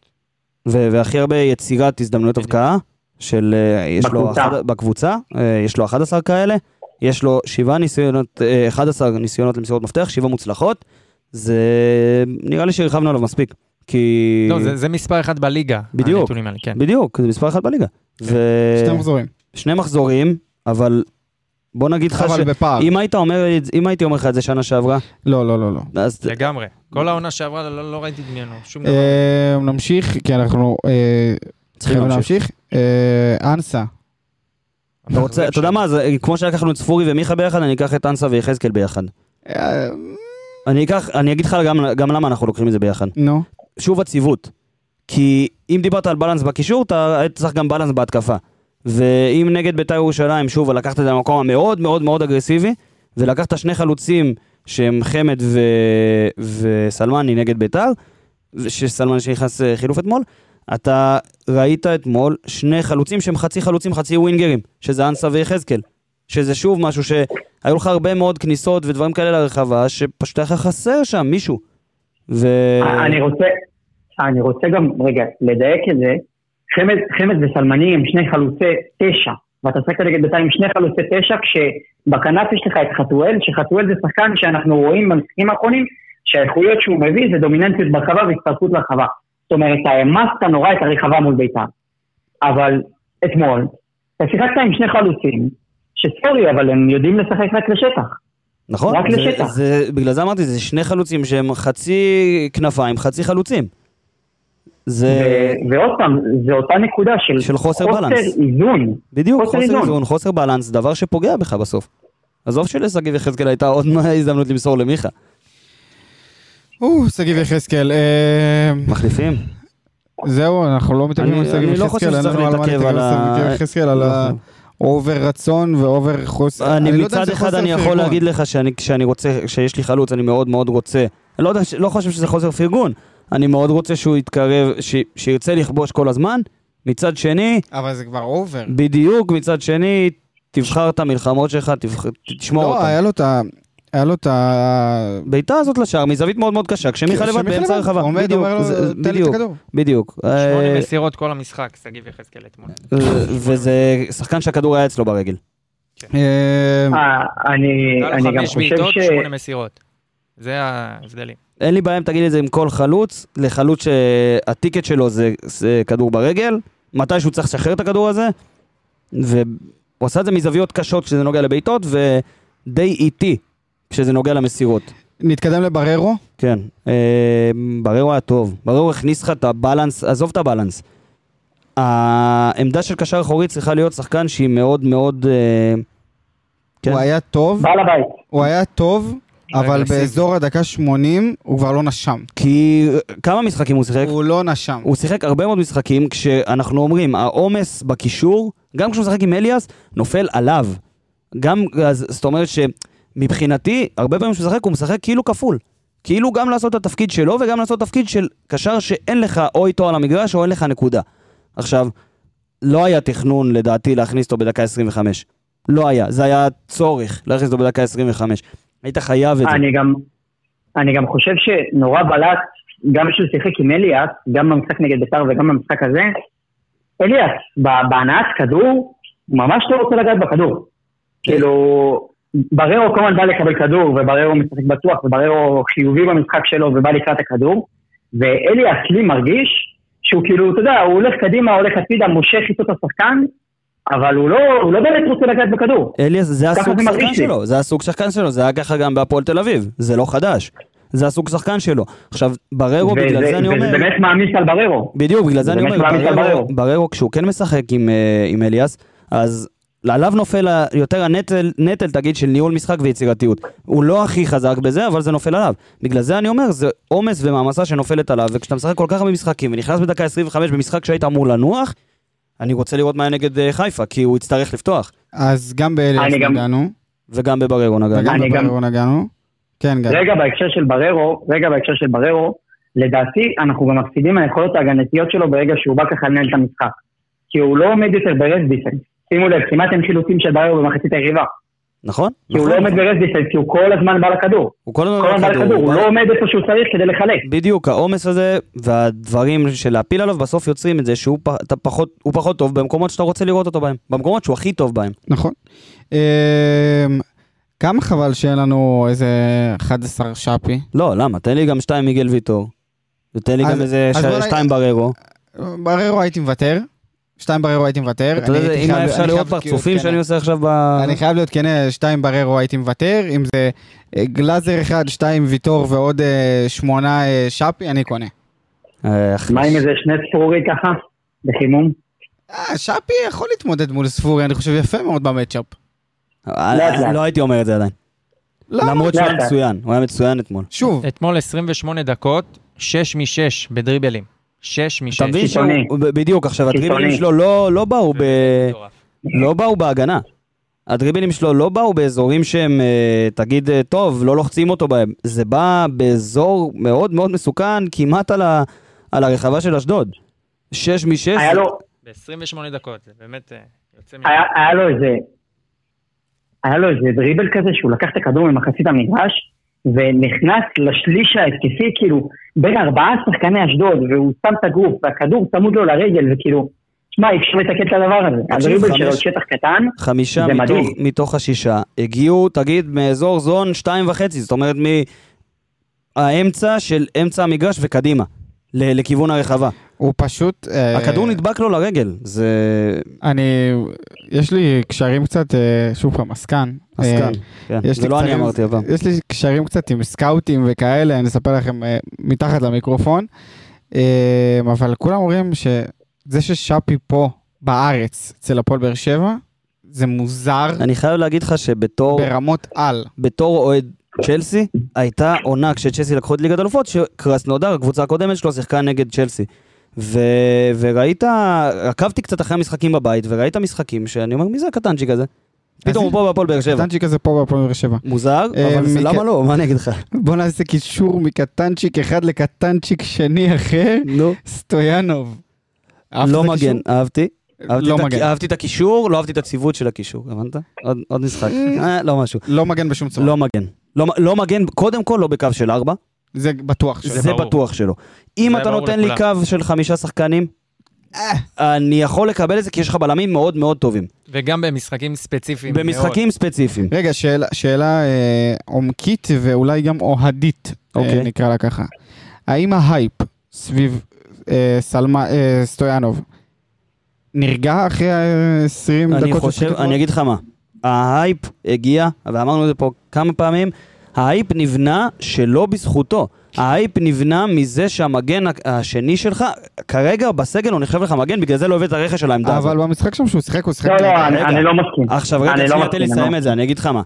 ו- והכי הרבה יצירת הזדמנויות הבקעה, של, אה, יש לו, בקבוצה. אחד, בקבוצה, אה, יש לו 11 כאלה, יש לו 7 ניסיונות, אה, 11 ניסיונות למסירות מפתח, 7 מוצלחות, זה נראה לי שהרחבנו עליו מספיק, כי... לא, זה זה מספר אחד בליגה. בדיוק. הנתונים האלה, כן. בדיוק, זה מספר אחד בליגה. ו... שתי מחזורים. שני מחזורים, אבל בוא נגיד לך אבל בפער. שאם היית אומר לי את זה- אם הייתי אומר לך את זה שנה שעברה, לא, לא, לא, לא. אז לגמרי. כל העונה שעברה לא לא ראיתי ממנו שום דבר. אה, נמשיך, כי אנחנו אה, צריכים להמשיך. אה, אנסה. אתה רוצה, אתה יודע מה, זה, כמו שלקחנו את ספורי ומיכה ביחד, אני אקח את אנסה ויחזקאל ביחד. אה, אני אקח, אני אגיד לך גם, גם למה אנחנו לוקחים את זה ביחד. נו. שוב עציבות. כי אם דיברת על בלנס בקישור, אתה היית צריך גם בלנס בהתקפה. ואם נגד בית"ר ירושלים, שוב, לקחת את זה למקום המאוד מאוד מאוד אגרסיבי, ולקחת שני חלוצים שהם חמד ו... וסלמני נגד בית"ר, שסלמני שנכנס אה, חילוף אתמול, אתה ראית אתמול שני חלוצים שהם חצי חלוצים, חצי ווינגרים, שזה אנסה ויחזקאל. שזה שוב משהו שהיו לך הרבה מאוד כניסות ודברים כאלה לרחבה, שפשוט היה חסר שם מישהו. ו... אני רוצה, אני רוצה גם, רגע, לדייק את זה. חמד, חמד וסלמני הם שני חלוצי תשע, ואתה שחקת נגד בית"ר עם שני חלוצי תשע, כשבכנף יש לך את חתואל, שחתואל זה שחקן שאנחנו רואים במשחקים האחרונים, שהאיכויות שהוא מביא זה דומיננטיות ברחבה והצטרפות לרחבה. זאת אומרת, העמסת נורא את הרחבה מול בית"ר. אבל אתמול, אתה שיחקת עם שני חלוצים, שסורי, אבל הם יודעים לשחק רק לשטח. נכון, רק זה, לשטח. זה, בגלל זה אמרתי, זה שני חלוצים שהם חצי כנפיים, חצי חלוצים. זה ו- ועוד פעם, זו אותה נקודה של, של חוסר בלנס. איזון. בדיוק, חוסר חוסר איזון. איזון, חוסר בלנס, דבר שפוגע בך בסוף. עזוב שלשגיב יחזקאל הייתה עוד *laughs* הזדמנות למסור למיכה. או, שגיב יחזקאל. אה, מחליפים? זהו, אנחנו לא מתעכבים על שגיב אני לא חושב יחזקאל, אין שצריך לנו על מה להתעכב על ה- שגיב יחזקאל, על לא. ה over רצון ו over חוסר. אני לא אם מצד זה אחד אני יכול פרגון. להגיד לך שאני, כשאני רוצה, כשיש לי חלוץ אני מאוד מאוד רוצה, אני לא יודע, לא חושב שזה חוסר פרגון, אני מאוד רוצה שהוא יתקרב, ש, שירצה לכבוש כל הזמן, מצד שני, אבל זה כבר over. בדיוק, מצד שני, תבחר את המלחמות שלך, תבח... תשמור לא, אותן. היה לו את ה... היה לו את ה... בעיטה הזאת לשער מזווית מאוד מאוד קשה, כשמיכה לבד באמצע הרחבה. עומד, בדיוק, אומר לו, זה- תן לי את בדיוק, הכדור. בדיוק. שמונה אה, מסירות כל המשחק, שגיב יחזקאל אתמול. וזה שחקן שהכדור היה אצלו ברגל. אה, אה, אני, גם חושב ש... שמונה מסירות. זה ההבדלים. אין לי בעיה אם תגיד את זה עם כל חלוץ, לחלוץ שהטיקט שלו זה, זה כדור ברגל, מתי שהוא צריך לשחרר את הכדור הזה, והוא עשה את זה מזוויות קשות כשזה נוגע לבעיטות, ודי איטי כשזה נוגע למסירות. נתקדם לבררו. כן, אה, בררו היה טוב, בררו הכניס לך את הבלנס, עזוב את הבלנס. העמדה של קשר אחורי צריכה להיות שחקן שהיא מאוד מאוד... אה, כן. הוא היה טוב, בעל הבית. הוא היה טוב, אבל. באזור הדקה 80 הוא כבר לא נשם. כי כמה משחקים הוא שיחק? הוא לא נשם. הוא שיחק הרבה מאוד משחקים כשאנחנו אומרים העומס בקישור, גם כשהוא משחק עם אליאס, נופל עליו. גם, אז, זאת אומרת שמבחינתי, הרבה פעמים כשהוא משחק הוא משחק כאילו כפול. כאילו גם לעשות את התפקיד שלו וגם לעשות תפקיד של קשר שאין לך או איתו על המגרש או אין לך נקודה. עכשיו, לא היה תכנון לדעתי להכניס אותו בדקה 25. לא היה, זה היה צורך להכניס אותו בדקה 25. היית חייב את זה. אני גם, אני גם חושב שנורא בלט, גם כשהוא שיחק עם אליאס, גם במשחק נגד בית"ר וגם במשחק הזה, אליאס, בהנעת כדור, ממש לא רוצה לגעת בכדור. כאילו, בררו כל הזמן בא לקבל כדור, ובררו משחק בטוח, ובררו חיובי במשחק שלו, ובא לקראת הכדור, ואליאס לי מרגיש שהוא כאילו, אתה יודע, הוא הולך קדימה, הולך הצידה, מושך איתו את השחקן, אבל הוא לא, הוא לא באמת רוצה לגעת בכדור. אליאס, זה הסוג זה שחקן. שלו, זה הסוג שחקן שלו, זה היה ככה גם בהפועל תל אביב, זה לא חדש. זה הסוג שחקן שלו. עכשיו, בררו, בגלל וזה, זה אני וזה אומר... באמת מעמיס על בררו. בדיוק, בגלל זה זה אני אומר, בררו, בררו. כשהוא כן משחק עם, אה, עם אליאס, אז עליו נופל יותר הנטל, נטל, תגיד, של ניהול משחק ויצירתיות. הוא לא הכי חזק בזה, אבל זה נופל עליו. בגלל זה אני אומר, זה עומס ומעמסה שנופלת עליו, וכשאתה משחק כל כך הרבה משחקים, ונכנס בדקה 25 במשחק שהיית אמור לנוח, אני רוצה לראות מה היה נגד אה, חיפה, כי הוא יצטרך לפתוח. אז גם גם- נגענו, וגם בבררו נגע. וגם גם- בבררו נגענו. כן, גיא. רגע בהקשר של בררו, רגע בהקשר של בררו, לדעתי אנחנו גם מפסידים מהיכולות ההגנתיות שלו ברגע שהוא בא ככה לנהל את המשחק. כי הוא לא עומד יותר ברס דיפנס. שימו לב, כמעט אין חילוצים של בררו במחצית היריבה. נכון? כי הוא נכון. לא עומד ברס כי הוא כל הזמן בא לכדור. הוא כל הזמן בא לכדור, הוא הוא בא- לא עומד איפה שהוא צריך כדי לחלק. בדיוק, העומס הזה והדברים של להפיל עליו בסוף יוצרים את זה שהוא פחות, הוא פחות טוב במקומות שאתה רוצה לראות אותו בהם. במקומות שהוא הכי טוב בהם. נכון. אמ, כמה חבל שאין לנו איזה 11 שפי. לא, למה? תן לי גם שתיים מיגל ויטור. ותן לי אז- גם איזה אז ש- בוא נ- שתיים בררו. בררו הייתי מוותר. שתיים בררו הייתי מוותר. אתה יודע, אם היה אפשר לראות פרצופים להיות שאני כן. עושה עכשיו ב... אני חייב להיות כן, שתיים בררו הייתי מוותר, אם זה אה, גלאזר אחד, שתיים ויטור ועוד אה, שמונה אה, שפי, אני קונה. אה. מה עם איזה שני ספורי ככה? בחימום? אה, שפי יכול להתמודד מול ספורי, אני חושב יפה מאוד במצ'אפ. אה. לא הייתי אומר את זה עדיין. למה? למרות שהוא היה. מצוין, הוא היה מצוין אתמול. שוב, אתמול 28 דקות, 6 מ-6 בדריבלים. 6 מ-6. אתה מבין שהוא... בדיוק, עכשיו. הדריבלים שלו לא לא באו ב... לא באו בהגנה. הדריבלים שלו לא באו באזורים שהם, אה, תגיד, אה, טוב, לא לוחצים אותו בהם. זה בא באזור מאוד מאוד מסוכן, כמעט על, ה, על הרחבה של אשדוד. שש משש. היה לו, ב-28 דקות, זה באמת אה, יוצא מ... היה, היה לו איזה, היה לו איזה דריבל כזה שהוא לקח את הכדור ממחצית המגרש ונכנס לשליש ההתקפי כאילו בין ארבעה שחקני אשדוד והוא שם את הגוף והכדור צמוד לו לרגל וכאילו, שמע אי אפשר לתקן את הדבר הזה, הדריבל שלו שטח קטן, חמישה זה מתוך, מדהים. מתוך השישה הגיעו, תגיד, מאזור זון שתיים וחצי, זאת אומרת מהאמצע של אמצע המגרש וקדימה, לכיוון הרחבה. הוא פשוט... אה, הכדור נדבק לו לרגל, זה... אני... יש לי קשרים קצת, אה, שוב פעם, עסקן. עסקן, אה, כן. זה לא אני אמרתי אבל. יש לי קשרים קצת עם סקאוטים וכאלה, אני אספר לכם אה, מתחת למיקרופון. אה, אבל כולם אומרים שזה ששאפי פה בארץ, אצל הפועל באר שבע, זה מוזר אני חייב להגיד לך שבתור ברמות על. בתור אוהד צ'לסי, הייתה עונה כשצ'לסי לקחו את ליגת אלופות, שקרסנודר, הקבוצה הקודמת שלו, שיחקה נגד צ'לסי. ו... וראית, עקבתי קצת אחרי המשחקים בבית, וראית משחקים שאני אומר, מי זה הקטנצ'יק הזה? פתאום הוא פה בהפועל באר שבע. קטנצ'יק הזה פה בהפועל באר שבע. מוזר, אה, אבל למה לא? מה אני אגיד לך? בוא נעשה קישור מקטנצ'יק אחד לקטנצ'יק שני אחר, נו. סטויאנוב. לא מגן? אהבתי. לא הק- מגן. אהבתי את הקישור, לא אהבתי את הציוות של הקישור, הבנת? עוד- משחק. אה, לא משהו. לא מגן בשום צורה. לא מגן. לא לא מגן, קודם כל לא בקו של ארבע, זה בטוח. זה זה ברור. בטוח שלו. אם אתה נותן לי. קו של חמישה שחקנים, אני יכול לקבל את זה כי יש לך בלמים מאוד מאוד טובים. וגם במשחקים ספציפיים מאוד. במשחקים ספציפיים. רגע, שאלה, שאלה אה, עומקית ואולי גם אוהדית, אוקיי. אה, נקרא לה ככה. האם ההייפ סביב אה, סלמה, אה, סטויאנוב נרגע אחרי ה-20 אני דקות? חושב, לשחק אני אגיד לך מה, ההייפ הגיע, ואמרנו את זה פה כמה פעמים, ההייפ נבנה שלא בזכותו. ההייפ נבנה מזה שהמגן השני שלך, כרגע בסגל הוא נחשב לך מגן, בגלל זה לא הבאת רכש על העמדה הזאת. אבל במשחק שם שהוא שיחק, הוא שיחק... לא, לא. אני- לא מסכים. עכשיו רגע, אני לא תן לי לסיים לא את זה, אני אגיד לך מה.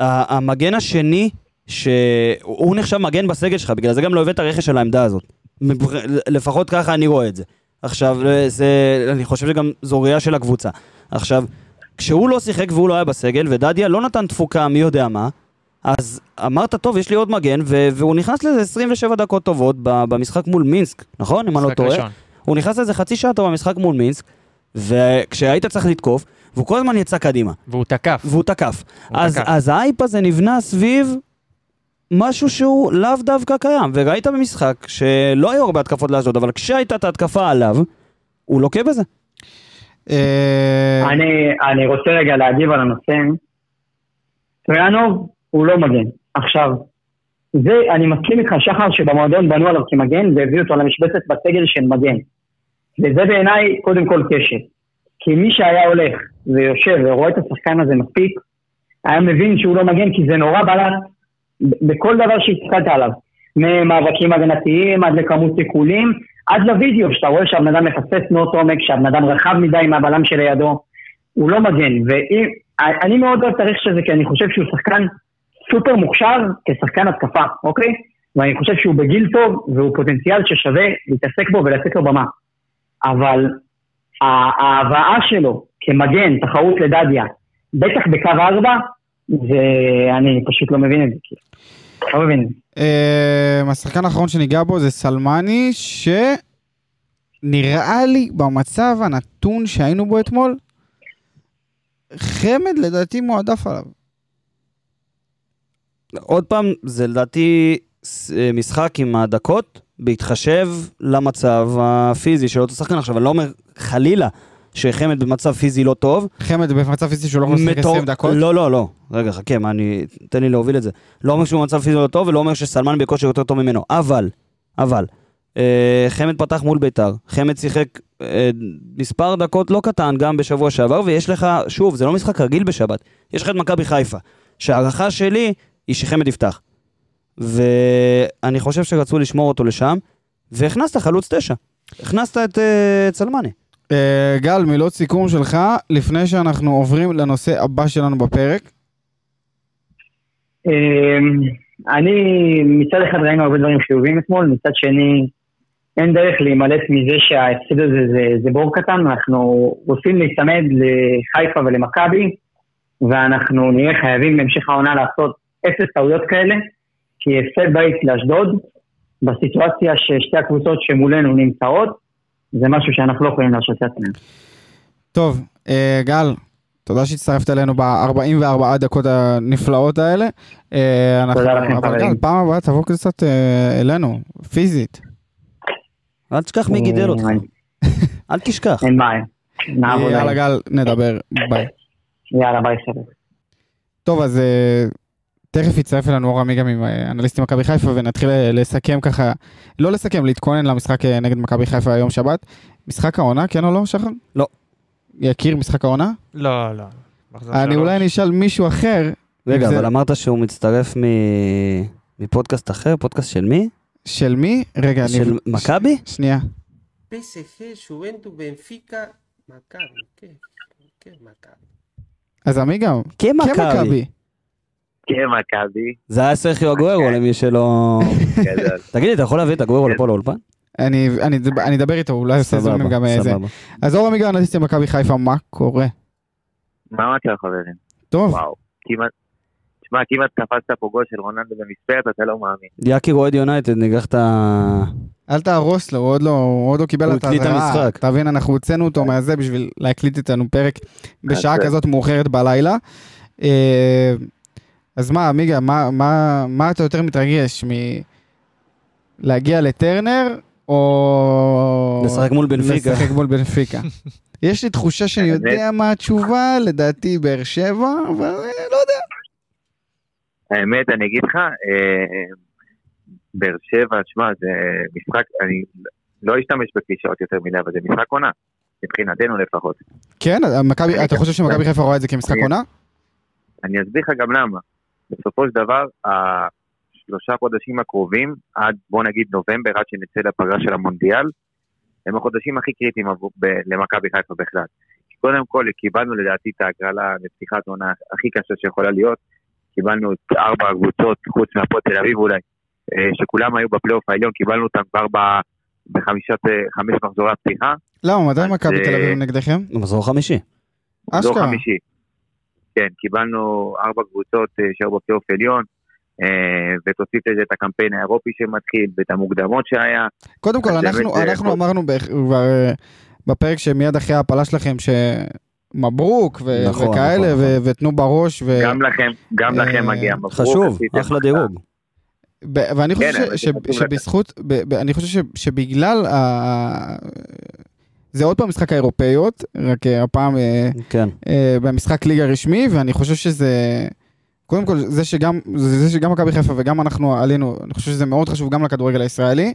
המגן השני, שהוא נחשב מגן בסגל שלך, בגלל זה גם לא הבאת רכש על העמדה הזאת. לפחות ככה אני רואה את זה. עכשיו, זה, אני חושב שגם זו ראייה של הקבוצה. עכשיו, כשהוא לא שיחק והוא לא היה בסגל, ודדיה לא נתן תפוקה מי יודע מה, אז אמרת, טוב, יש לי עוד מגן, ו- והוא נכנס לזה 27 דקות טובות במשחק מול מינסק, נכון? אם אני לא משחק טועה. ראשון. הוא נכנס לזה חצי שעה טוב במשחק מול מינסק, וכשהיית צריך לתקוף, והוא כל הזמן יצא קדימה, והוא תקף. והוא תקף. הוא אז, תקף. אז האייפ הזה נבנה סביב משהו שהוא לאו דווקא קיים, וראית במשחק שלא היו הרבה התקפות לאשדוד, אבל כשהייתה את ההתקפה עליו, הוא לוקה בזה. אה, אני, אני רוצה רגע להגיב על הנושא. טריאנוב הוא לא מגן. עכשיו, זה, אני מסכים איתך, שחר, שבמועדון בנו עליו כמגן והביאו אותו למשבצת בסגל של מגן. וזה בעיניי קודם כל קשר. כי מי שהיה הולך ויושב ורואה את השחקן הזה מספיק, היה מבין שהוא לא מגן, כי זה נורא בלט בכל דבר שהסתכלת עליו. ממאבקים הגנתיים עד לכמות סיכולים, עד לוידאו, שאתה רואה שהבן אדם מפספס תנועות עומק, שהבן אדם רחב מדי מהבלם שלידו, הוא לא מגן. ואני מאוד אוהב את הרכש הזה, כי אני חושב שהוא שחקן סופר מוכשר כשחקן התקפה, אוקיי? ואני חושב שהוא בגיל טוב, והוא פוטנציאל ששווה להתעסק בו ולתת לו במה. אבל ההבאה שלו כמגן, תחרות לדדיה, בטח בקו ארבע, זה... אני פשוט לא מבין את זה. כאילו. לא מבין. אה, השחקן האחרון שניגע בו זה סלמני, שנראה לי במצב הנתון שהיינו בו אתמול, חמד לדעתי מועדף עליו. עוד פעם, זה לדעתי אה, משחק עם הדקות, בהתחשב למצב הפיזי של אותו שחקן. עכשיו, אני לא אומר חלילה שחמד במצב פיזי לא טוב, חמד במצב פיזי שהוא לא יכול לשחק מטור- 20 דקות. לא, לא, לא. רגע, חכה, מה אני... תן לי להוביל את זה. לא אומר שהוא במצב פיזי לא טוב, ולא אומר שסלמן בכושר יותר טוב ממנו. אבל, אבל, אה, חמד פתח מול ביתר, חמד שיחק אה, מספר דקות לא קטן גם בשבוע שעבר, ויש לך, שוב, זה לא משחק רגיל בשבת, יש לך את מכבי חיפה, שההערכה שלי היא שחמד יפתח. ואני חושב שרצו לשמור אותו לשם, והכנסת חלוץ תשע. הכנסת את אה, צלמני. אה, גל, מילות סיכום שלך, לפני שאנחנו עוברים לנושא הבא שלנו בפרק. אמ, אני, מצד אחד ראינו הרבה דברים חיוביים אתמול, מצד שני, אין דרך להימלט מזה שההפסד הזה זה, זה בור קטן, אנחנו רוצים להיצמד לחיפה ולמכבי, ואנחנו נהיה חייבים בהמשך העונה לעשות אפס טעויות כאלה, כי הפסד בית לאשדוד, בסיטואציה ששתי הקבוצות שמולנו נמצאות, זה משהו שאנחנו לא יכולים להרשות לעצמנו. טוב, אה, גל, תודה שהצטרפת אלינו ב-44 דקות הנפלאות האלה. אה, אנחנו- תודה לכם, אבל חברים. פעם הבאה תבוא קצת אה, אלינו, פיזית. אל תשכח מי גידל אותך. *laughs* אל תשכח. אין בעיה. נעבוד יאללה. גל, נדבר, ביי. יאללה, ביי סבבה. טוב, אז תכף יצטרף אלינו אור עמיגה מאנליסטים מכבי חיפה ונתחיל אה, לסכם ככה, לא לסכם, להתכונן למשחק אה, נגד מכבי חיפה היום שבת. משחק העונה, כן או לא, שחר? לא. יכיר משחק העונה? לא, לא. אני. אולי נשאל מישהו אחר, רגע, אבל אמרת שהוא מצטרף מ... מפודקאסט אחר, פודקאסט של מי? של מי? רגע, אני... של מכבי? שנייה. PSG, Juventus, Benfica, Maccabi. ¿Qué? ¿Qué es Maccabi? אז עמיגה, כמכבי. כן, מכבי. זה היה סרחיו אגוארו למי שלא... *laughs* תגיד לי, אתה יכול להביא את אגוארו לפה לאולפן? אני אני- אני אדבר איתו, אולי עושה זומים גם איזה. סבבה. אז אור עמיגה, אנליסטי מכבי חיפה, מה קורה? מה אמרתי לחברים? טוב, וואו. כמעט... תשמע, כמעט קפצת פה גול של רוננדו במספרת, אתה לא מאמין. יקיר אוהד יונייטד, ניגח את ה... אל תהרוס לו, הוא עוד לא, הוא עוד לא קיבל הוא את הקליט את האזהרה. המשחק. אתה מבין, אנחנו הוצאנו אותו מהזה בשביל להקליט איתנו פרק בשעה כזאת מאוחרת בלילה. אה, אז מה, עמיגה, מה- מה מה אתה יותר מתרגש מלהגיע לטרנר, או... לשחק מול בנפיקה. לשחק מול בנפיקה. *laughs* יש לי תחושה שאני יודע מה התשובה, לדעתי באר שבע, אבל אה, לא יודע. האמת, אני אגיד לך, אה, באר שבע, שמע, זה משחק, אני לא אשתמש בקלישאות יותר מדי, אבל זה משחק עונה. מבחינתנו לפחות. כן, אני אתה חושב שמכבי חיפה רואה את זה כמשחק עונה? אני אסביר לך גם למה. בסופו של דבר, השלושה חודשים הקרובים, עד בוא נגיד נובמבר, עד שנצא לפגרה של המונדיאל, הם החודשים הכי קריטיים למכבי חיפה בכלל. קודם כל, קיבלנו לדעתי את ההגרלה לפתיחת עונה הכי קשה שיכולה להיות. קיבלנו את ארבע הקבוצות, חוץ מהפועל תל אביב אולי, אה, שכולם היו בפלייאוף העליון, קיבלנו אותם כבר ב- בחמישת, אה, חמש מחזורי הפתיחה. למה, מתי מכבי תל אה, אביב נגדכם? מחזור חמישי. מחזור אשכרה. כן, קיבלנו ארבע קבוצות אה, שהיו בפלייאוף עליון, אה, ותוסיף לזה את הקמפיין האירופי שמתחיל, ואת המוקדמות שהיה. קודם כל, אנחנו, באמת, אה, אנחנו כל- אמרנו כבר, אה, בפרק שמיד אחרי ההפלה שלכם, שמברוק ו- נכון, וכאלה, נכון, ו- ותנו בראש, ו- גם לכם, גם אה, לכם מגיע מברוק. חשוב, אחלה. דירוג. ב- ואני חושב כן, ש- חשוב שבזכות, ב- ב- אני חושב ש- שבגלל, ה- זה עוד פעם משחק האירופאיות, רק אה, הפעם אה, כן. אה, במשחק ליגה רשמי, ואני חושב שזה... קודם כל, זה שגם, זה שגם מכבי חיפה וגם אנחנו עלינו, אני חושב שזה מאוד חשוב גם לכדורגל הישראלי.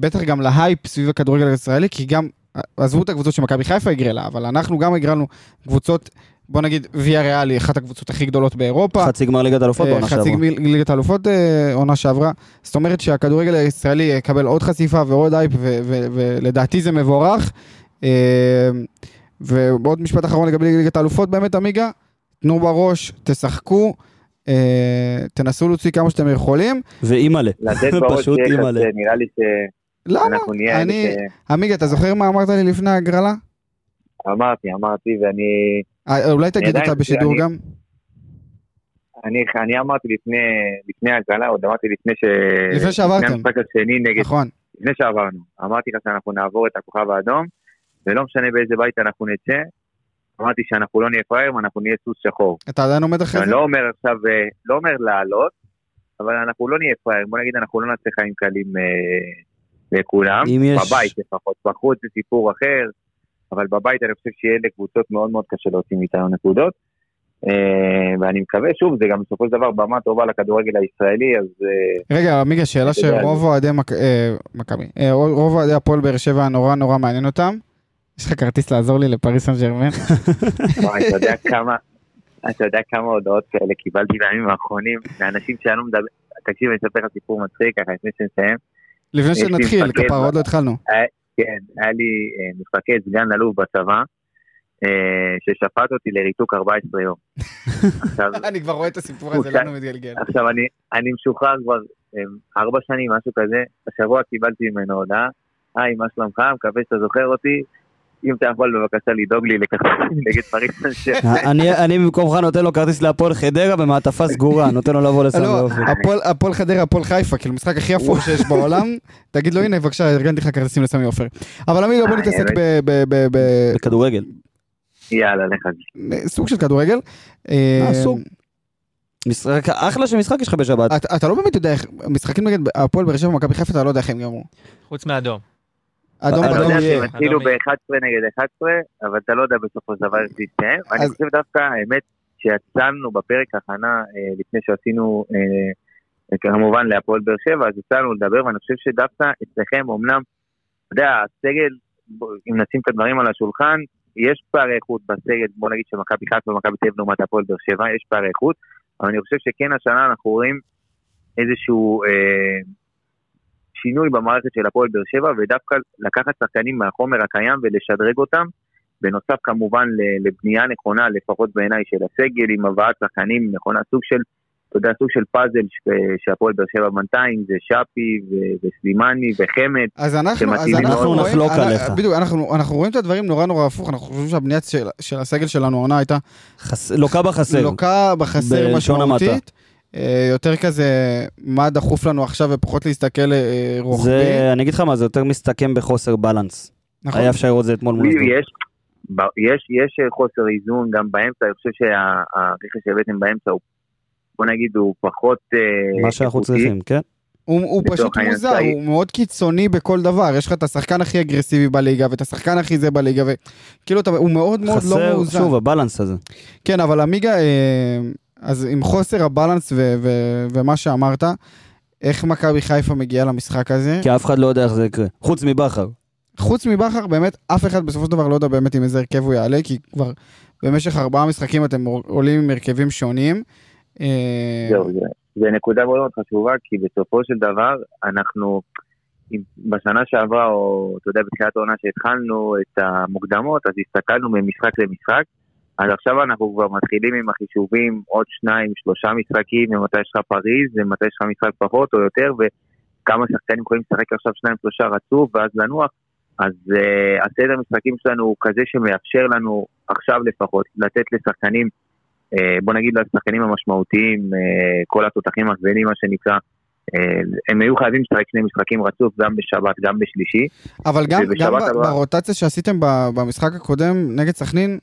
בטח גם להייפ סביב הכדורגל הישראלי, כי גם, עזבו את הקבוצות שמכבי חיפה הגרלה, אבל אנחנו גם הגרלנו קבוצות, בוא נגיד, ויה ריאל היא אחת הקבוצות הכי גדולות באירופה. חצי גמר ליגת אלופות אה, בעונה חצי שעברה. גמר ליגת האלופות אה, עונה שעברה. זאת אומרת שהכדורגל הישראלי יקבל עוד חשיפה ועוד ו- ולדעתי זה מבורך. אה, ועוד משפט אחרון לגבי ליגת האלופות באמת, עמיגה, תנו בראש, תשחקו, תנסו להוציא כמה שאתם יכולים. ואימא'לה. לתת בראש פשוט אימא'לה. נראה לי למה? שאנחנו נהיה... אני, עמיגה, אתה זוכר מה אמרת לי לפני ההגרלה? ש- אמרתי, אמרתי, ואני אולי תגיד אותה בשידור אני- גם? אני, אני אמרתי לפני, לפני ההגרלה, עוד אמרתי לפני ש... לפני שעברתם. לפני המשחק השני נגד נכון. לפני שעברנו, אמרתי לך שאנחנו נעבור את הכוכב האדום, ולא משנה באיזה בית אנחנו נצא, אמרתי שאנחנו לא נהיה פראיירים, אנחנו נהיה סוס שחור. אתה עדיין עומד אחרי אני זה? לא אומר עכשיו, אה, לא אומר לעלות, אבל אנחנו לא נהיה פראיירים, בוא נגיד אנחנו לא נעשה חיים קלים אה, לכולם, אם יש- בבית לפחות, בחוץ זה סיפור אחר, אבל בבית אני חושב שיהיה לקבוצות מאוד מאוד קשה להוציא מאיתנו נקודות. אה, ואני מקווה, שוב, זה גם בסופו של דבר במה טובה לכדורגל הישראלי, אז אה, רגע, עמיגה, שאלה שרוב אוהדי אה, מכבי, רוב אוהדי הפועל באר שבע נורא נורא מעניין אותם. יש לך כרטיס לעזור לי לפריס סן ג'רמן? *laughs* וואי, אתה יודע *laughs* כמה, אתה יודע כמה הודעות כאלה קיבלתי בימים האחרונים, מאנשים שאני לא מדבר, תקשיב, אני אספר לך סיפור מצחיק ככה לפני שנסיים. לפני שנתחיל, ב- עוד לא התחלנו. כן, היה לי אה, מפקד סגן אלוף בצבא, אה, ששפט אותי לריתוק 14 יום. עכשיו, *laughs* אני כבר רואה את הסיפור הזה, לנו מתגלגל. עכשיו אני, אני משוחרר כבר אה, ארבע שנים, משהו כזה, השבוע קיבלתי ממנו הודעה, היי, מה שלומך, מקווה שאתה זוכר אותי, אם אתה יכול בבקשה לדאוג לי לכרטיסים *laughs* נגד פריס ג'רמן." אני- אני במקומך נותן לו כרטיס להפועל חדרה במעטפה סגורה, *laughs* נותן לו לבוא לסמי לא, אופן. הפועל- חדרה, הפועל חיפה, כאילו משחק הכי אפור שיש *laughs* בעולם, תגיד לו הנה בבקשה, ארגנתי לך כרטיסים לסמי עופר. אבל עמיגה בוא אה, נתעסק. ב- ב- ב- ב- בכדורגל. יאללה, לך זה. סוג של כדורגל. אה, סוג. משחק, אחלה של משחק יש לך בשבת. אתה לא באמת יודע איך, משחקים נגד הפועל באר שבע ומכבי חיפה, אתה לא יודע איך הם יגמרו. חוץ מאדום. אדום אתה אתה אדום יודע יהיה. אדום יהיה. ב-11 נגד 11, אבל אתה לא יודע בסופו של דבר איך זה יסתיים. ואני אז- חושב דווקא, האמת, שיצאנו בפרק הכנה, אה, לפני שעשינו, אה, כמובן להפועל באר שבע, אז יצאנו לדבר, ואני חושב שדווקא אצלכם, אמנם, אתה יודע, הסגל, אם נשים את הדברים על השולחן, יש פערי איכות בסגל, בוא נגיד שמכבי חיפה ומכבי תל אביב לעומת הפועל באר שבע, יש פערי איכות, אבל אני חושב שכן השנה אנחנו רואים איזשהו, אה, שינוי במערכת של הפועל באר שבע, ודווקא לקחת שחקנים מהחומר הקיים ולשדרג אותם. בנוסף כמובן לבנייה נכונה, לפחות בעיניי, של הסגל, עם הבאת שחקנים נכונה, סוג של, אתה יודע, סוג של פאזל ש- שהפועל באר שבע בנתה, אם זה שפי ו- וסלימני וחמד. אז אנחנו, אז אנחנו נחלוק אנ- עליך. בדיוק, אנחנו, אנחנו רואים את הדברים נורא נורא הפוך, אנחנו חושבים שהבנייה של, של הסגל שלנו העונה הייתה חס... לוקה בחסר. לוקה בחסר משמעותית. אה, יותר כזה, מה דחוף לנו עכשיו ופחות להסתכל אה, רוחבי. זה, אני אגיד לך מה, זה יותר מסתכם בחוסר בלנס. נכון. היה אפשר לראות את זה אתמול מול אשדוד. יש, ב- יש, יש חוסר איזון גם באמצע, אני חושב שהרכש שהבאתם באמצע הוא, בוא נגיד, הוא פחות אה, מה שאנחנו. צריכים, כן? הוא, הוא פשוט מוזר, צעיר. הוא מאוד קיצוני בכל דבר. יש לך את השחקן הכי אגרסיבי בליגה ואת השחקן הכי זה בליגה, וכאילו אתה- הוא מאוד מאוד לא חסר, מאוזן. שוב, הבלנס הזה. כן, אבל עמיגה, אה, אז עם חוסר הבלנס ו- ו- ומה שאמרת, איך מכבי חיפה מגיעה למשחק הזה? כי אף אחד לא יודע איך זה יקרה. חוץ מבכר. חוץ מבכר, באמת, אף אחד בסופו של דבר לא יודע באמת עם איזה הרכב הוא יעלה, כי כבר במשך ארבעה משחקים אתם עולים עם הרכבים שונים. אה, זהו, זה, זה נקודה מאוד מאוד חשובה, כי בסופו של דבר, אנחנו, אם בשנה שעברה, או אתה יודע, בתחילת העונה שהתחלנו את המוקדמות, אז הסתכלנו ממשחק למשחק, אז עכשיו אנחנו כבר מתחילים עם החישובים עוד שניים, שלושה משחקים, ומתי יש לך פריז, ומתי יש לך משחק פחות או יותר, וכמה שחקנים יכולים לשחק עכשיו שניים, שלושה רצוף, ואז לנוח. אז uh, הסדר משחקים שלנו הוא כזה שמאפשר לנו עכשיו לפחות לתת לשחקנים אה, בוא נגיד לשחקנים המשמעותיים, אה, כל התותחים הכבדים, מה שנקרא, הם היו חייבים לשחק שני משחקים רצוף, גם בשבת, גם בשלישי. אבל גם, גם ב- הבאה- ברוטציה שעשיתם במשחק הקודם נגד סכנין,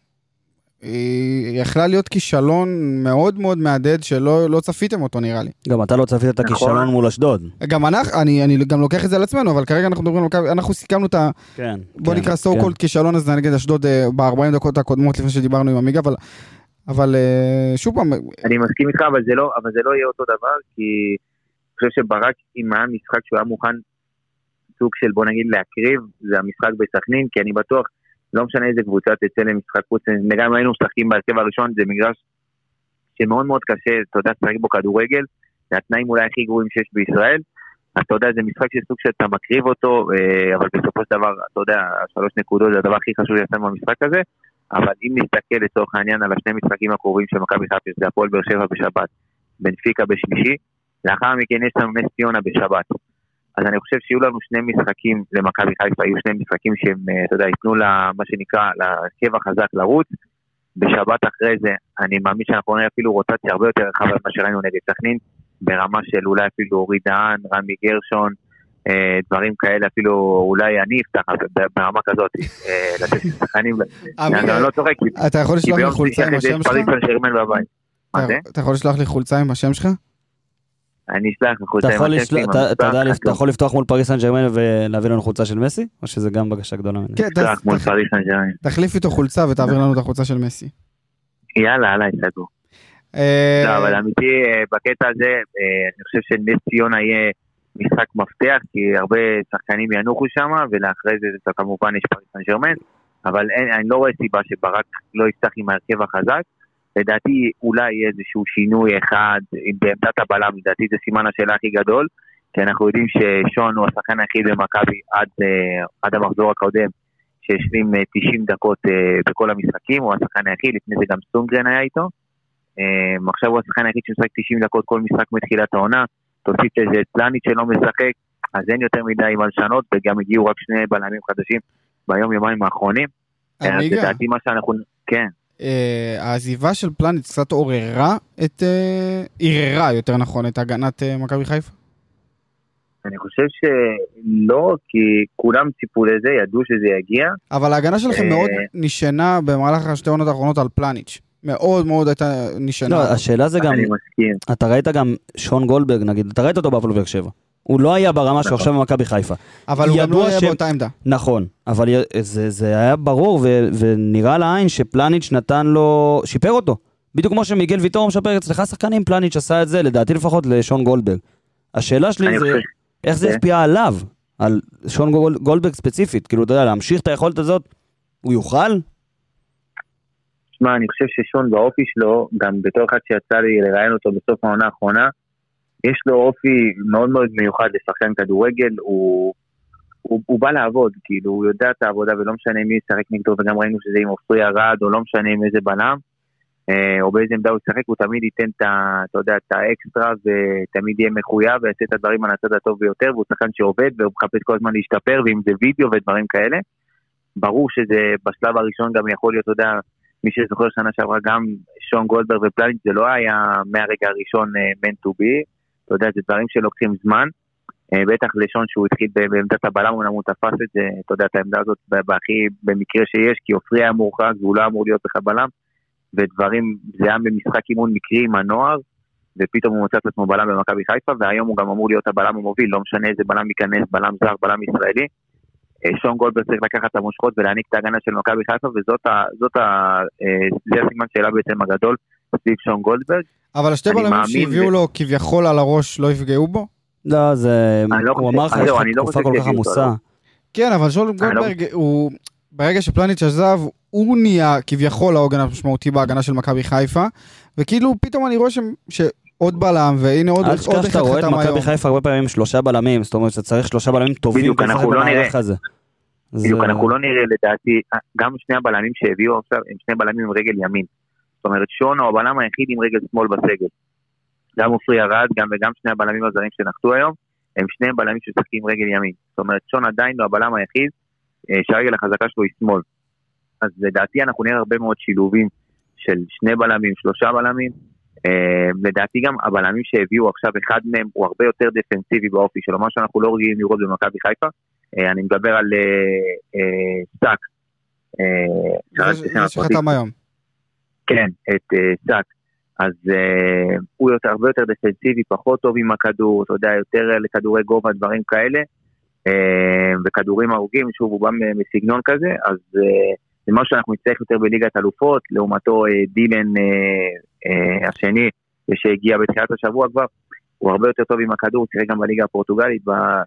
היא יכלה להיות כישלון מאוד מאוד מהדהד שלא לא צפיתם אותו נראה לי. גם אתה לא צפית את נכון. הכישלון מול אשדוד. גם אנחנו, אני, אני גם לוקח את זה על עצמנו, אבל כרגע אנחנו מדברים על מכבי, אנחנו סיכמנו את ה... כן. בוא כן, נקרא כן. so called כישלון הזה נגד אשדוד אה, ב-40 דקות הקודמות לפני שדיברנו עם עמיגה, אבל, אבל אה, שוב פעם, אני מסכים איתך, אבל זה לא, אבל זה לא יהיה אותו דבר, כי אני חושב שברק, אם היה משחק שהוא היה מוכן סוג של, בוא נגיד, להקריב, זה המשחק בסכנין, כי אני בטוח, לא משנה איזה קבוצה תצא למשחק חוץ, גם אם היינו משחקים בהרכב הראשון, זה מגרש שמאוד מאוד קשה, אתה יודע, לשחק בו כדורגל, זה התנאים אולי הכי גרועים שיש בישראל. אז אתה יודע, זה משחק שסוג שאתה מקריב אותו, אה, אבל בסופו של דבר, אתה יודע, שלוש נקודות זה הדבר הכי חשוב שיש לנו במשחק הזה. אבל אם נסתכל לצורך העניין על השני משחקים הקרובים של מכבי חיפה, שזה הפועל באר שבע בשבת, בנפיקה בשלישי, לאחר מכן יש לנו נס ציונה בשבת. אז אני חושב שיהיו לנו שני משחקים למכבי חיפה, יהיו שני משחקים שהם, אה, אתה יודע, ייתנו לה, מה שנקרא, להרכב החזק לרוץ. בשבת אחרי זה, אני מאמין שאנחנו נראה אפילו רוטציה הרבה יותר רחבה ממה שראינו נגד סכנין, ברמה של אולי אפילו אורי דהן, רמי גרשון, אה, דברים כאלה, אפילו אולי אני אפתח ברמה כזאת, אה, *laughs* לתת לשחקנים, עמיגה, אני לא צוחק, אתה יכול לשלוח לי חולצה עם השם שלך? אתה יכול לשלוח לי חולצה עם השם שלך? אני אשלח לך חולצה אתה עם עם אתה- יכול לפתוח מול פריס סן ג'רמן ולהביא לנו חולצה של מסי? או שזה גם בקשה גדולה מדי? כן, מול פריס סן ג'רמן. תחליף איתו חולצה ותעביר לנו את החולצה של מסי. יאללה, יאללה, סגור. אה, לא, אבל אמיתי, אה, בקטע הזה, אה, אני חושב שנס ציונה יהיה משחק מפתח, כי הרבה שחקנים ינוחו שם, ולאחרי זה כמובן יש פריס סן ג'רמן, אבל אני לא רואה סיבה שברק לא יפתח עם ההרכב החזק. לדעתי אולי יהיה איזשהו שינוי אחד בעמדת הבלם, לדעתי זה סימן השאלה הכי גדול, כי אנחנו יודעים ששון הוא השחקן היחיד במכבי עד, אה, עד המחזור הקודם, שהשלים אה, 90 דקות אה, בכל המשחקים, הוא השחקן היחיד, לפני זה גם סטונגרן היה איתו. אה, עכשיו הוא השחקן היחיד שמשחק 90 דקות כל משחק מתחילת העונה, תוסיף לזה את פלניץ' שלא משחק, אז אין יותר מדי מה לשנות, וגם הגיעו רק שני בלמים חדשים ביום יומיים האחרונים. אז עמיגה, לדעתי מה שאנחנו, כן, אה, העזיבה של פלניץ' קצת עוררה את... אה, ערערה, יותר נכון, את הגנת אה, מכבי חיפה? אני חושב שלא, כי כולם ציפו לזה, ידעו שזה יגיע. אבל ההגנה שלכם אה, מאוד נשענה במהלך השתי עונות האחרונות על פלניץ'. מאוד מאוד הייתה נשענה. לא, השאלה זה גם, אני מסכים. אתה ראית גם שון גולדברג נגיד, אתה ראית אותו בהפועל באר שבע. הוא לא היה ברמה שהוא עכשיו במכבי חיפה. אבל הוא גם לא היה שהם- באותה עמדה. נכון, אבל זה, זה היה ברור ו, ונראה לעין שפלניץ' נתן לו, שיפר אותו. בדיוק כמו שמיגל ויטור משפר אצלך שחקנים, פלניץ' עשה את זה, לדעתי לפחות לשון גולדברג. השאלה שלי זה, חושב- איך זה. השפיע עליו, על שון גול, גולדברג ספציפית, כאילו, אתה יודע, להמשיך את היכולת הזאת, הוא יוכל? שמע, אני חושב ששון באופי שלו, גם בתור אחד שיצא לי לראיין אותו בסוף העונה האחרונה, יש לו אופי מאוד מאוד מיוחד לשחקן כדורגל, הוא, הוא, הוא בא לעבוד, כאילו, הוא יודע את העבודה ולא משנה מי ישחק נגדו, וגם ראינו שזה עם עופרי ארד, או לא משנה עם איזה בלם, אה, או באיזה עמדה הוא ישחק, הוא תמיד ייתן את. אתה יודע, את האקסטרה, ותמיד יהיה מחויב, ויעשה את הדברים על הצד הטוב ביותר, והוא שחקן שעובד, והוא מחפש כל הזמן להשתפר, ואם זה וידאו ודברים כאלה. ברור שזה בשלב הראשון גם יכול להיות, אתה יודע, מי שזוכר שנה שעברה גם שון גולדברג ופלניץ', זה לא היה מהרגע הראשון meant to be, אתה יודע, זה דברים שלוקחים זמן. אה, בטח לשון שהוא התחיל בעמדת הבלם, אומנם הוא תפס את זה, אתה יודע, את העמדה הזאת בהכי במקרה שיש, כי עופרי היה מורחק והוא לא אמור להיות בכלל בלם, ודברים, זה היה במשחק אימון מקרי עם הנוער, ופתאום הוא מצא את עצמו בלם במכבי חיפה, והיום הוא גם אמור להיות הבלם המוביל, לא משנה איזה בלם ייכנס, בלם זר, בלם ישראלי. אה, שון גולדברג צריך לקחת את המושכות ולהעניק את ההגנה של מכבי חיפה, וזאת ה, ה, אה, זה הסימן שאלה בעצם הגדול סביב שון גולדברג. אבל השתי בלמים שהביאו לו כביכול על הראש לא יפגעו בו? לא, זה... אני לא הוא אמר לך, יש לא- לך אני לא תקופה כל כך עמוסה. לא. כן, אבל לא- גולדברג, הוא... ברגע שפלניץ' עזב, הוא נהיה כביכול העוגן המשמעותי בהגנה של מכבי חיפה, וכאילו פתאום אני רואה ש... שעוד בלם, והנה עוד אל עוד תשכח אחד שאתה רואה את חתם היום. מכבי חיפה הרבה פעמים עם שלושה בלמים, זאת אומרת שאתה צריך שלושה בלמים טובים בדיוק, אנחנו לא נראה. הזה. בדיוק, זה- אנחנו לא נראה לדעתי, גם שני הבלמים שהביאו עכשיו הם שני בלמים עם רגל ימין. זאת אומרת, שון הוא הבלם היחיד עם רגל שמאל בסגל. גם עופרי ארד, גם וגם שני הבלמים הזרים שנחתו היום, הם שניהם בלמים שמשחקים עם רגל ימין. זאת אומרת, שון עדיין לא הבלם היחיד אה, שהרגל החזקה שלו היא שמאל. אז לדעתי אנחנו נראה הרבה מאוד שילובים של שני בלמים, שלושה בלמים. אה, לדעתי גם הבלמים שהביאו עכשיו, אחד מהם הוא הרבה יותר דפנסיבי באופי שלו, מה שאנחנו לא רגילים לראות במכבי חיפה. אה, אני מדבר על סאק. זה שחתם היום. כן, את אה, סאק. אז אה, הוא יותר, הרבה יותר דפנסיבי, פחות טוב עם הכדור, אתה יודע, יותר אה, לכדורי גובה, דברים כאלה. אה, וכדורים ארוכים, שוב, הוא בא מסגנון כזה, אז אה, זה משהו שאנחנו נצטרך יותר בליגת אלופות, לעומתו אה, דילן אה, אה, השני, שהגיע בתחילת השבוע כבר, הוא הרבה יותר טוב עם הכדור, תראה גם בליגה הפורטוגלית, ב, אה,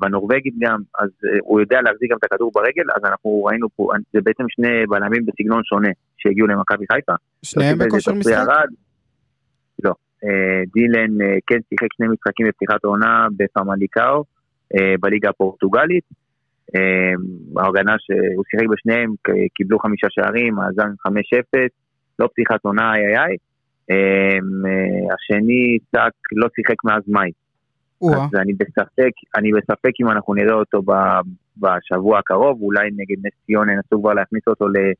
בנורבגית גם, אז אה, הוא יודע להחזיק גם את הכדור ברגל, אז אנחנו ראינו פה, זה בעצם שני בלמים בסגנון שונה שהגיעו למכבי חיפה. שניהם בכושר משחק? ארד. לא. אה, דילן אה, כן שיחק שני משחקים בפתיחת העונה בפמליקאו, אה, בליגה הפורטוגלית. אה, ההגנה שהוא שיחק בשניהם, קיבלו חמישה שערים, מאזן 5-0, לא פתיחת עונה, איי איי. אה, אה, השני, סאק, לא שיחק מאז מאי. אז אני בספק, אני בספק אם אנחנו נראה אותו ב- בשבוע הקרוב, אולי נגד נס ציונה ינסו כבר להכניס אותו ל-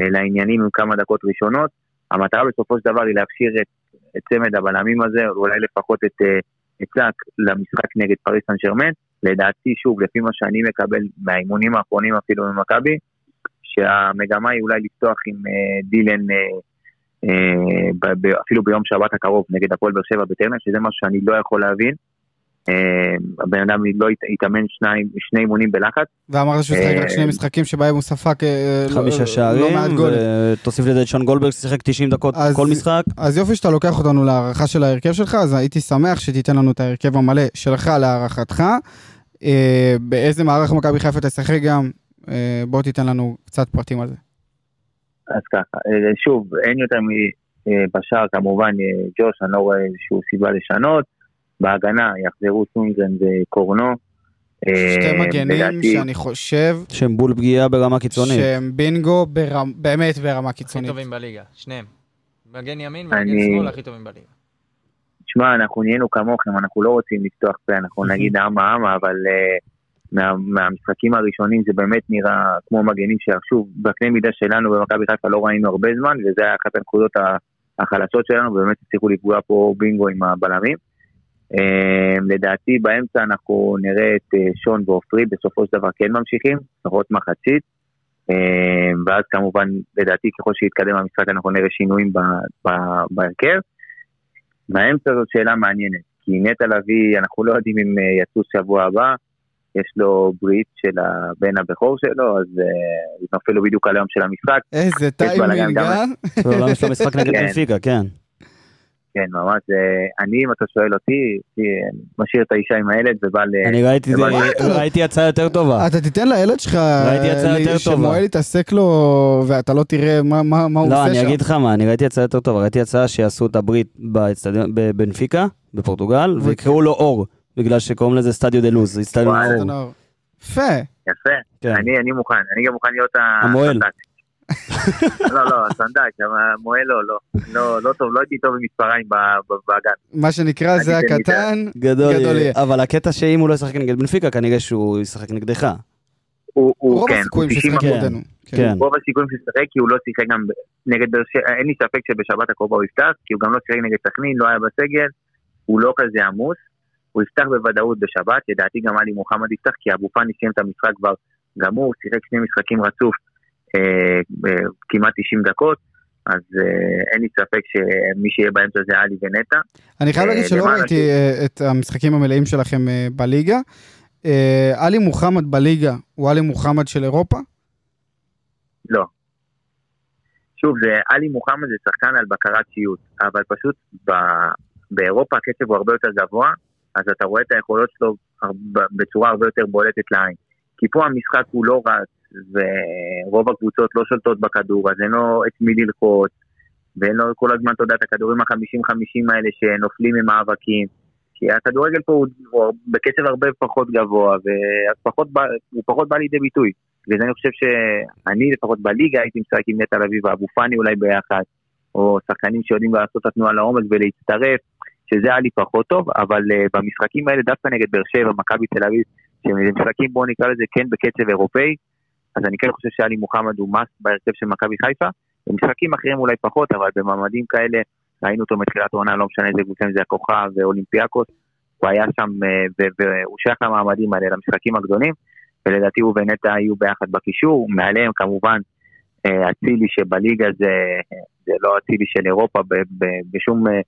אה, לעניינים עם כמה דקות ראשונות. המטרה בסופו של דבר היא להכשיר את, את צמד הבלמים הזה, אולי לפחות את, אה, את סאק למשחק נגד פריס סן שרמן. לדעתי, שוב, לפי מה שאני מקבל מהאימונים האחרונים אפילו ממכבי, שהמגמה היא אולי לפתוח עם אה, דילן אה, אה, אפילו ביום שבת הקרוב נגד הפועל באר שבע בטרנר, שזה משהו שאני לא יכול להבין. אה, הבן אדם לא שניים, שני אימונים בלחץ. ואמרת שהוא שיחק רק אה, שני משחקים שבהם הוא ספג אה, לא- חמישה לא שערים. ותוסיף לזה את שון גולדברג ששיחק 90 דקות כל משחק. אז יופי שאתה לוקח אותנו להערכה של ההרכב שלך, אז הייתי שמח שתיתן לנו את ההרכב המלא שלך להערכתך. באיזה מערך מכבי חיפה תשחק גם, בוא תיתן לנו קצת פרטים על זה. אז ככה, שוב, אין יותר מבשאר כמובן, ג'וש, אני לא רואה איזושהי סיבה לשנות. בהגנה יחזרו סונגרן וקורנו. אה, שתי מגנים לדעתי- שאני חושב שהם בול פגיעה ברמה קיצונית. שהם בינגו ברמ- באמת ברמה הכי קיצונית. טובים בליגה, שניהם. מגן ימין אני- ומגן שמאל הכי טובים בליגה. תשמע, אנחנו נהיינו כמוכם, אנחנו לא רוצים לפתוח פה, אנחנו נגיד אמה אמה, אבל uh, מה, מהמשחקים הראשונים זה באמת נראה כמו מגנים ששוב, בקנה מידה שלנו במכבי חיפה לא ראינו הרבה זמן, וזה היה אחת הנקודות החלשות שלנו, ובאמת הצליחו לפגוע פה בינגו עם הבלמים. Uh, לדעתי באמצע אנחנו נראה את uh, שון ועופרי בסופו של דבר כן ממשיכים, לפחות מחצית. Uh, ואז כמובן, לדעתי ככל שיתקדם המשחק אנחנו נראה שינויים ב- ב- בהרכב. באמצע זאת שאלה מעניינת, כי נטע לביא, אנחנו לא יודעים אם אה, יצאו שבוע הבא, יש לו ברית של הבן הבכור שלו, אז אה, נופל לו בדיוק על היום של המשחק. איזה טיימינג, אה? בעולם יש לו משחק נגד *laughs* כן. בנפיקה, כן. כן, ממש, אני, אם אתה שואל אותי, משאיר את האישה עם הילד ובא ל... אני ראיתי הצעה יותר טובה. אתה תיתן לילד שלך, ראיתי הצעה יותר טובה. שמואל יתעסק לו ואתה לא תראה מה- מה מה הוא לא, עושה אני שם. אגיד לך מה, אני ראיתי הצעה יותר טובה, ראיתי הצעה שיעשו את הברית בבנפיקה, בפורטוגל, והוא- ויקראו לו אור, בגלל שקוראים לזה סטדיו דה לוז. יפה. יפה, כן. אני אני מוכן, אני גם מוכן להיות המוהל. לא, לא, הסנדק, המוהל לא, לא, לא, לא טוב, לא הייתי טוב עם מספריים ב- ב- באגן. מה שנקרא, זה הקטן. גדול יהיה. אבל הקטע שאם הוא לא ישחק נגד בנפיקה, כנראה שהוא ישחק נגדך. רוב כן, הסיכויים 90 ששיחק כן. נגדנו. כן. רוב הסיכויים שהוא ישחק, כי הוא לא שיחק גם ב- נגד באר שבע, אין לי ספק שבשבת הקרובה הוא יפתח, כי הוא גם לא שיחק נגד סכנין, לא היה בסגל, הוא לא כזה עמוס, הוא יפתח בוודאות בשבת, לדעתי גם עלי מוחמד יפתח, כי אבו פאני סיים את המשחק כבר גמור, שיחק שני משחקים רצוף, כמעט 90 דקות, אז אה, אין לי ספק שמי שיהיה באמצע זה עלי ונטע. אני חייב אה, להגיד שלא ראיתי אה, את המשחקים המלאים שלכם אה, בליגה. אה, עלי מוחמד בליגה הוא עלי מוחמד של אירופה? לא. שוב, עלי מוחמד זה שחקן על בקרת שיוט, אבל פשוט ב, באירופה הקצב הוא הרבה יותר גבוה, אז אתה רואה את היכולות שלו בצורה הרבה יותר בולטת לעין. כי פה המשחק הוא לא רץ, ורוב הקבוצות לא שולטות בכדור, אז אין לו את מי ללחוץ, ואין לו כל הזמן, אתה יודע, את הכדורים ה-50-50 האלה שנופלים ממאבקים. כי הכדורגל פה הוא, הוא בקצב הרבה פחות גבוה, ואז פחות בא, הוא פחות בא לידי ביטוי. וזה אני חושב שאני לפחות בליגה הייתי משחק עם נטע לביא ואבו פאני אולי ביחד, או שחקנים שיודעים לעשות את התנועה לעומק ולהצטרף, שזה היה לי פחות טוב, אבל uh, במשחקים האלה דווקא נגד באר שבע, מכבי תל אביב, שהם משחקים בואו נקרא לזה כן בקצב אירופאי, אז אני כן חושב שאלי מוחמד הוא מאסט בהרכב של מכבי חיפה, במשחקים אחרים אולי פחות, אבל במעמדים כאלה ראינו אותו מתחילת העונה, לא משנה איזה קבוצה, אם זה הכוכב ואולימפיאקוס, הוא היה שם אה, והוא שייך למעמדים האלה, למשחקים הגדולים, ולדעתי הוא ונטע יהיו ביחד בקישור, מעליהם כמובן אה, אצילי שבליגה זה, זה לא אצילי של אירופה ב- ב- בשום, אה,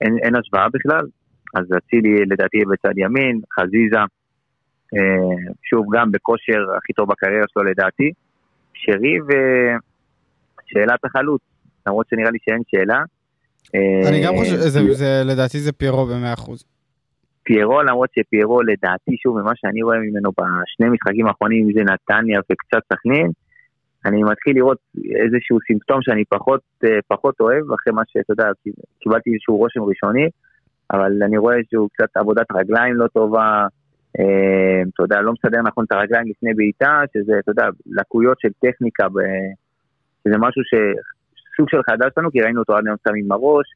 אין, אין השוואה בכלל, אז אצילי לדעתי בצד ימין, חזיזה, אה, שוב גם בכושר הכי טוב בקריירה שלו לדעתי, שרי ושאלת החלוץ, למרות שנראה לי שאין שאלה. אה, אני גם חושב, לדעתי זה פיירו במאה אחוז. פיירו, למרות שפיירו לדעתי, שוב, ממה שאני רואה ממנו בשני משחקים האחרונים, אם זה נתניה וקצת סכנין, אני מתחיל לראות איזשהו סימפטום שאני פחות, אה, פחות אוהב, אחרי מה שאתה יודע, קיבלתי איזשהו רושם ראשוני, אבל אני רואה איזשהו קצת עבודת רגליים לא טובה, אה, אתה יודע, לא מסדר נכון את הרגליים לפני בעיטה, שזה, אתה יודע, לקויות של טכניקה. שזה משהו ש... סוג של חדש לנו, כי ראינו אותו עד היום שם עם הראש,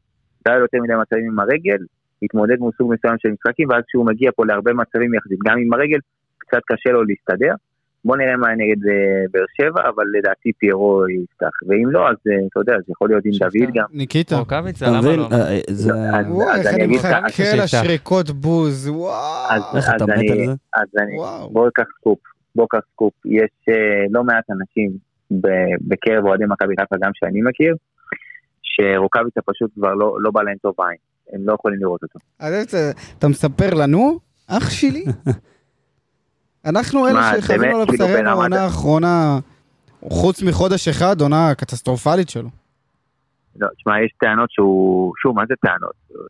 היה לו יותר מדי מצבים עם הרגל, התמודד מול סוג מסוים של משחקים, ואז כשהוא מגיע פה להרבה מצבים יחסית, גם עם הרגל, קצת קשה לו להסתדר. בוא נראה מה נגד אה, באר שבע, אבל לדעתי פיירו יפתח, ואם לא, אז אה, אתה יודע, זה יכול להיות עם דוד גם. ניקיטה. רוקאביצה, למה מבין? לא? אה. אז- וואי, אז איך אני אני אגיד לך, מחכה. לשריקות בוז, אז, וואו. איך אתה אז מת אני, על זה? אז אני. בואו קח סקופ, בואו קח סקופ. יש לא מעט אנשים ב- בקרב אוהדי מכבי חיפה, גם שאני מכיר, שרוקאביצה פשוט כבר לא, לא בא להם טוב בעין. הם לא יכולים לראות אותו. אז אתה מספר לנו, אח שלי? *laughs* אנחנו אלה שחווינו על באמת, כאילו בשרנו העונה האחרונה, חוץ מחודש אחד, עונה קטסטרופלית שלו. לא, תשמע, יש טענות שהוא, שוב, מה זה טענות?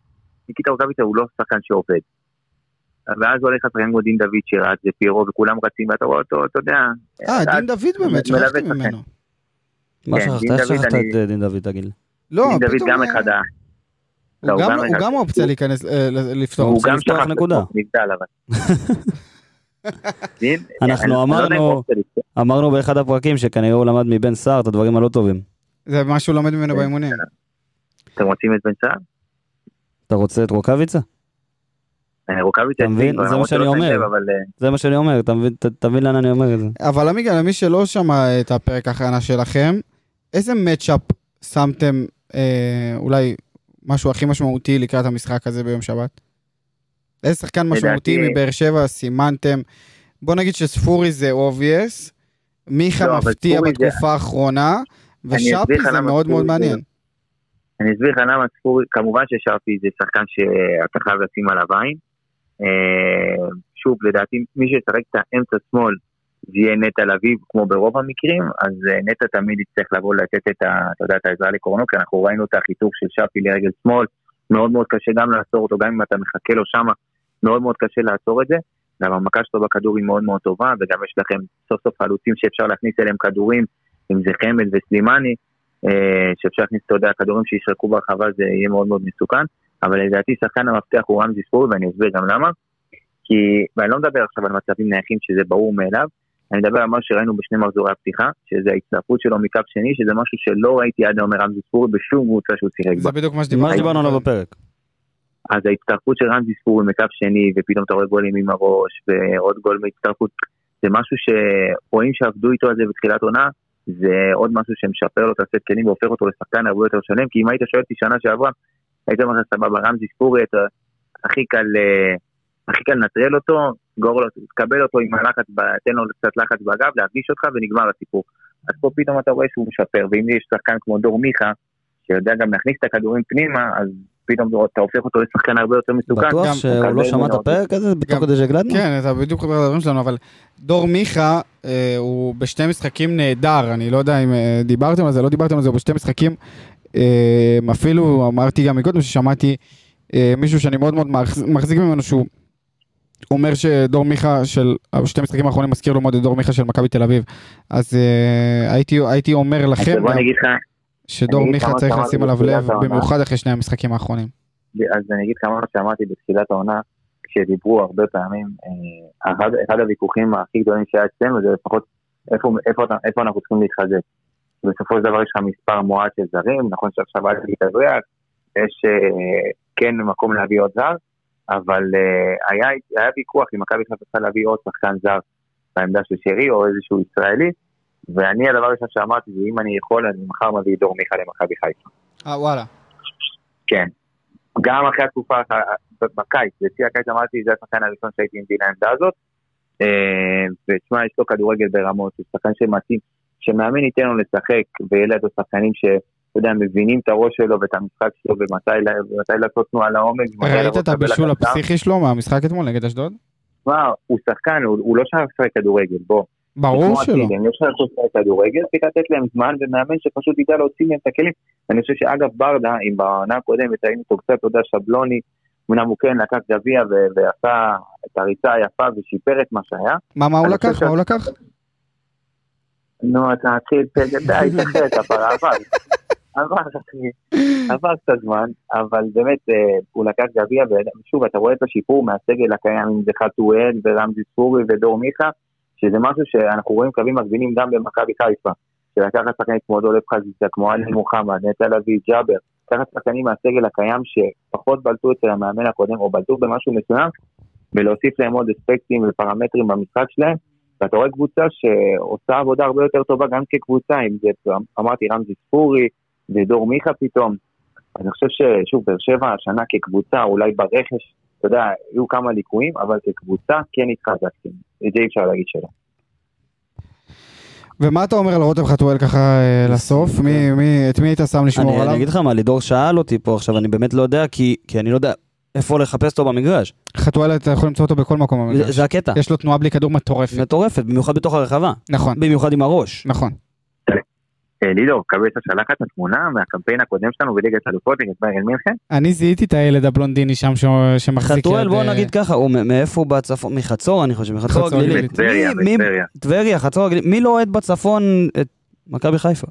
ניקיטה רוקאביצה הוא לא שחקן שעובד. ואז הולך לשחקן כמו דין דוד שרץ ופיירו וכולם רצים ואתה רואה אותו, אתה יודע. אה, דין דוד באמת, שכחתי. ממנו. מה כן, שכחת? איך שכחת את אה, דין דוד, תגיד? לא, דין דוד פתאום... גם אה, אחד ה... הוא לא, גם- אופציה להיכנס, אה, לפתור. הוא גם שכח נקודה. נבדל אבל. *laughs* דין, אנחנו לא אמרנו-. אמרנו באחד הפרקים שכנראה הוא למד מבן סער את הדברים הלא טובים. זה מה שהוא לומד ממנו באימונים. אתם רוצים את בן סער? אתה רוצה את רוקאביצה? אה, רוקאביצה אתה מבין? אצלי, זה מה שאני שם אומר. אה, זה מה שאני אומר, אתה מבין- לאן אני אומר את זה. אבל עמיגה, למי שלא שמע את הפרק ההכנה שלכם, איזה matchup שמתם אה, אולי משהו הכי משמעותי לקראת המשחק הזה ביום שבת? איזה שחקן משמעותי לדעתי- מבאר שבע סימנתם? בוא נגיד שספורי זה obvious, מיכה לא, מפתיע ספורי זה- בתקופה האחרונה, לך זה מאוד מאוד מעניין. אני אסביר לך למה ספורי, כמובן ששרפי זה שחקן שאתה חייב לשים עליו עין. אה, שוב, לדעתי, מי שישחק את האמצע שמאל זה יהיה נטע לביא, כמו ברוב המקרים, אז אה, נטע תמיד יצטרך לבוא לתת את, ה, אתה יודע, את העזרה לקורנו, כי אנחנו ראינו את החיתוך של שפי לרגל שמאל, מאוד מאוד קשה גם לעצור אותו, גם אם אתה מחכה לו שמה, מאוד מאוד קשה לעצור את זה. גם המכה שלו בכדור היא מאוד מאוד טובה, וגם יש לכם סוף סוף חלוצים שאפשר להכניס אליהם כדורים, אם זה חמד וסלימני, אה, שאפשר להכניס, אתה יודע, כדורים שישרקו ברחבה זה יהיה מאוד מאוד מסוכן. אבל לדעתי שחקן המפתח הוא רמזי ספורי, ואני אסביר גם למה. כי, ואני לא מדבר עכשיו על מצבים נייחים שזה ברור מאליו, אני מדבר על מה שראינו בשני מחזורי הפתיחה, שזה ההצטרפות שלו מקו שני, שזה משהו שלא ראיתי עד היום מרמזי ספורי בשום קבוצה שהוא שיחק בה. זה בדיוק מה. שדיברנו עליו בפרק. אז ההצטרפות של רמזי ספורי מקו שני, ופתאום אתה רואה גולים עם הראש, ועוד גול מהצטרפות, זה משהו שרואים שעבדו איתו על זה בתחילת עונה, זה עוד משהו שמשפר לו את הסט כלים והופך אותו לשחקן הרבה יותר שלם, כי אם היית שואל אותי שנה שעברה, היית אומר לך סבבה, רמזי ספורי, אתה הכי קל, אה, הכי קל לנטרל אותו, גור לו, תקבל אותו עם הלחץ, תן לו קצת לחץ בגב, להרגיש אותך ונגמר הסיפור. אז פה פתאום אתה רואה שהוא משפר, ואם יש שחקן כמו דור מיכה, שיודע גם להכניס את הכדורים פנימה, אז פתאום אתה הופך אותו לשחקן הרבה יותר מסוכן. בטוח שהוא לא שמע את. הפרק הזה בתוך כדי שהקלטנו? כן, אתה בדיוק חוזר לדברים שלנו, אבל דור מיכה אה, הוא בשני משחקים נהדר, אני לא יודע אם אה, דיברתם על זה, לא דיברתם על זה, הוא בשתי משחקים, אה, אפילו אמרתי גם מקודם ששמעתי מישהו שאני מאוד מאוד מחז- מחזיק ממנו שהוא אומר שדור מיכה של שתי המשחקים האחרונים מזכיר לו מאוד את דור מיכה של מכבי תל אביב, אז אה, הייתי, הייתי אומר אז לכם בוא אני אגיד לך, שדור מיכה כמה צריך לשים עליו לב. במיוחד אחרי שני המשחקים האחרונים. אז אני אגיד לך מה שאמרתי בתחילת העונה, כשדיברו הרבה פעמים, אה, אחד, אחד הוויכוחים הכי גדולים שהיה אצלנו זה לפחות איפה, איפה, אתה- איפה אנחנו צריכים להתחזק. בסופו של דבר יש לך מספר מועט של זרים, נכון שעכשיו אל תתאזרח, יש אה, כן מקום להביא עוד זר, אבל אה, היה, היה ויכוח אם מכבי חיפה צריכה להביא עוד שחקן זר בעמדה של שרי או איזשהו ישראלי, ואני הדבר הראשון שאמרתי זה אם אני יכול אני מחר מביא את דור מיכה למכבי חיפה. אה וואלה. כן. גם אחרי התקופה, בקיץ, בשיא הקיץ אמרתי, זה השחקן הראשון שהייתי מביא לעמדה הזאת. אה, ותשמע, יש לו כדורגל ברמות, הוא שחקן שמתאים, שמאמן ייתן לו לשחק, ויהיה לידו שחקנים ש... אתה יודע, מבינים את הראש שלו ואת המשחק שלו ומתי לעשות תנועה לעומק. ומתי ראית את הבישול. הפסיכי שלו מהמשחק אתמול נגד אשדוד? תשמע, הוא שחקן, הוא לא שחק כדורגל, בוא. ברור שלא. הם יש לך לשחק כדורגל, צריך לתת להם זמן ומאמן שפשוט ידע להוציא מהם את הכלים. אני חושב שאגב ברדה, אם בעונה הקודמת היינו אותו קצת, אתה יודע, שבלוני, אמנם הוא כן לקח גביע ועשה את הריצה היפה ושיפר את מה שהיה. מה, מה הוא לקח? מה הוא לקח? נו, אתה מתחיל, די, תחכה את הפרה, עבר. עבר. עבר קצת זמן, אבל באמת, אה, הוא לקח גביע, ושוב, אתה רואה את השיפור מהסגל הקיים, אם זה חתואל ורמזי ספורי ודור מיכה, שזה משהו שאנחנו רואים קווים מקבילים גם במכבי חיפה. שלקחת שחקנים כמו דולב חזיזה, כמו עלי מוחמד, נטע לביא, ג'אבר, לקחת שחקנים מהסגל הקיים שפחות בלטו אצל המאמן הקודם, או בלטו במשהו מסוים, ולהוסיף להם עוד אספקטים ופרמטרים במשחק שלהם, ואתה רואה קבוצה שעושה עבודה הרבה יותר טובה גם כקבוצה, אם זה, אמרתי, רמזי ספורי ודור מיכה פתאום. אני חושב ששוב, באר שבע השנה כקבוצה, אולי ברכש, אתה יודע, היו כמה ליקויים, אבל כקבוצה כן התחזקתם. את זה אי אפשר להגיד שלא. ומה אתה אומר על רותם חתואל ככה אה, לסוף? מי, מי, את מי היית שם לשמור אני, אני עליו? אגיד לך מה, לידור שאל אותי פה עכשיו, אני באמת לא יודע, כי, כי אני לא יודע איפה לחפש אותו במגרש. חתואל אתה יכול למצוא אותו בכל מקום זה, במגרש. זה הקטע. יש לו תנועה בלי כדור מטורפת. מטורפת, במיוחד בתוך הרחבה. נכון, במיוחד עם הראש. נכון. אה, לידור, קבצה שלח את התמונה מהקמפיין הקודם שלנו בליגת האלופות נגד ביירן מינכן? אני זיהיתי את הילד הבלונדיני שם ש- שמחזיק חתואל, בוא אה, נגיד ככה, הוא מאיפה הוא בצפון? מחצור, אני חושב, מחצור חצור הגלילית. טבריה, חצור הגלילית. מי לא אוהד בצפון את מכבי חיפה?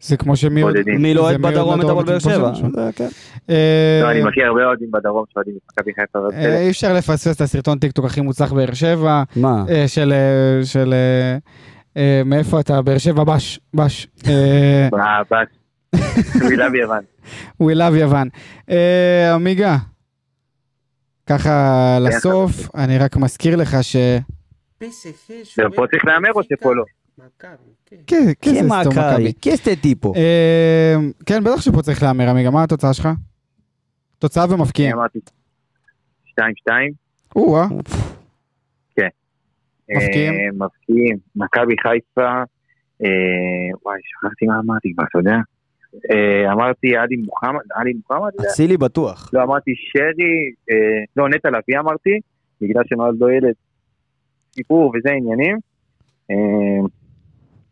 זה כמו שמי. מי לא אוהד בדרום את בדרום הפועל באר את הפועל שבע? כן. אה, לא, אני מכיר הרבה אוהדים בדרום שאוהדים את מכבי חיפה. אי אפשר לפספס את הסרטון טיקטוק הכי מוצלח באר שבע, מה? של... אה, מאיפה אתה? באר שבע בש, בש. אה, אה, בס. מילה ביוון. We love יוון. אה, עמיגה, ככה לסוף, אני רק מזכיר לך ש... פה צריך להמר או שפה לא? כן. כן, כן, זה כן, סתום מכבי. טיפו. אה, כן, בטח שפה צריך להמר, עמיגה, מה התוצאה שלך? תוצאה ומפקיעים. אמרתי 2-2. או-אה, מבקיעים? אה, מבקיעים. מכבי חיפה. אה, וואי, שכחתי מה אמרתי כבר, אתה יודע? אה, אמרתי עלי מוחמד, עלי מוחמד? אצילי בטוח. לא, אמרתי שרי, לא, נטע לביא אמרתי, בגלל שנולד לו ילד. סיפור וזה עניינים.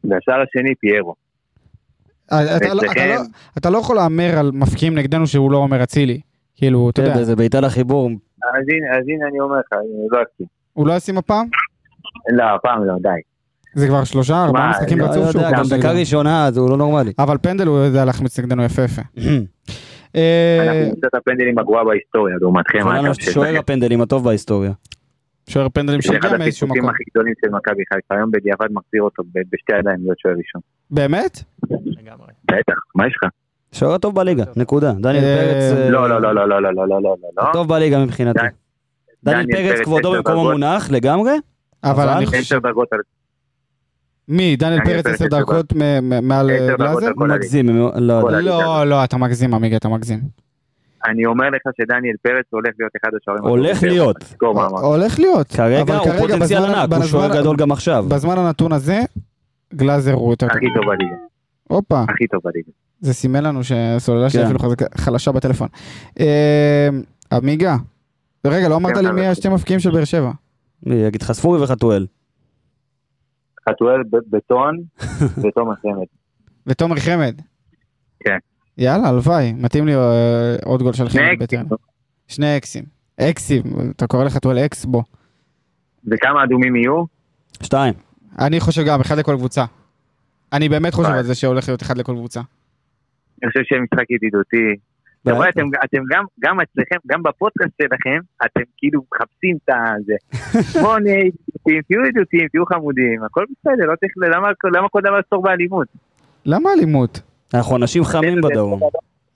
והשאר השני פיירו. אתה לא-? לא- אתה לא יכול להמר על מפקיעים נגדנו שהוא לא אומר אצילי. כאילו, אתה יודע, כן, זה בעיטה לחיבור. אז הנה, אז הנה אני אומר לך, אני לא אסכים. הוא לא ישים הפעם? לא, הפעם לא, די. זה כבר שלושה, ארבעה משחקים לא רצוף שהוא גם. דקה ראשונה, אז הוא לא נורמלי. אבל פנדל הוא יודע להחמיץ נגדנו יפה יפה. *clears throat* אה, אנחנו נמצא את הפנדלים הגרועה בהיסטוריה, לעומתכם. שוער הפנדלים הטוב בהיסטוריה. שוער פנדלים זה אחד שהגיע מאיזשהו מקום. הכי גדולים של מכבי חיפה, היום בדיעבד מחזיר אותו בשתי ידיים להיות שוער ראשון. באמת? לגמרי. בטח, מה יש לך? שוער הטוב בליגה, נקודה. דניאל אה, פרץ... אה, לא, לא, לא, לא, לא, לא, לא, לא, לא, לא. טוב בליגה מבחינתי. דניאל פרץ כבודו במקום. המונח לגמרי. אבל אני עשר חושב... דרגות על מי? דניאל פרץ עשר דקות מ- מ- מעל גלאזר? מגזים, לא. לא, לא, אתה מגזים, עמיגה, אתה מגזים. אני אומר לך שדניאל פרץ הולך להיות אחד השוערים. הולך להיות. הולך להיות. כרגע הוא פוטנציאל ענק, הוא שוער גדול גם עכשיו. בזמן הנתון הזה, גלאזר הוא יותר. הכי טוב בליגה. הופה, הכי טוב בליגה. זה סימן לנו שהסוללה שלי כן. אפילו חלשה בטלפון. אה, עמיגה, רגע, לא אמרת כן, לי. מי השתי מבקיעים של באר שבע. מי יגיד לך ספורי וחתואל. חתואל בטון *laughs* ותומר חמד. ותומר חמד. כן. יאללה, הלוואי, מתאים לי אה, עוד גול של חמד שני בטרנר. שני אקסים. אקסים, אתה קורא לך טואל אקס? בוא. וכמה אדומים יהיו? שתיים. אני חושב גם, אחד לכל קבוצה. אני באמת חושב. על זה שהולך להיות אחד לכל קבוצה. אני חושב שיהיה משחק ידידותי. אתה רואה, אתם, אתם גם, גם אצלכם, גם בפודקאסט שלכם, אתם כאילו מחפשים את הזה. *laughs* בואו נהיה ידידותיים, תהיו ידידותיים, תהיו חמודים, הכל בסדר, לא צריך, למה, למה כל דבר לסתור באלימות? למה אלימות? אנחנו אנשים חמים בדרום.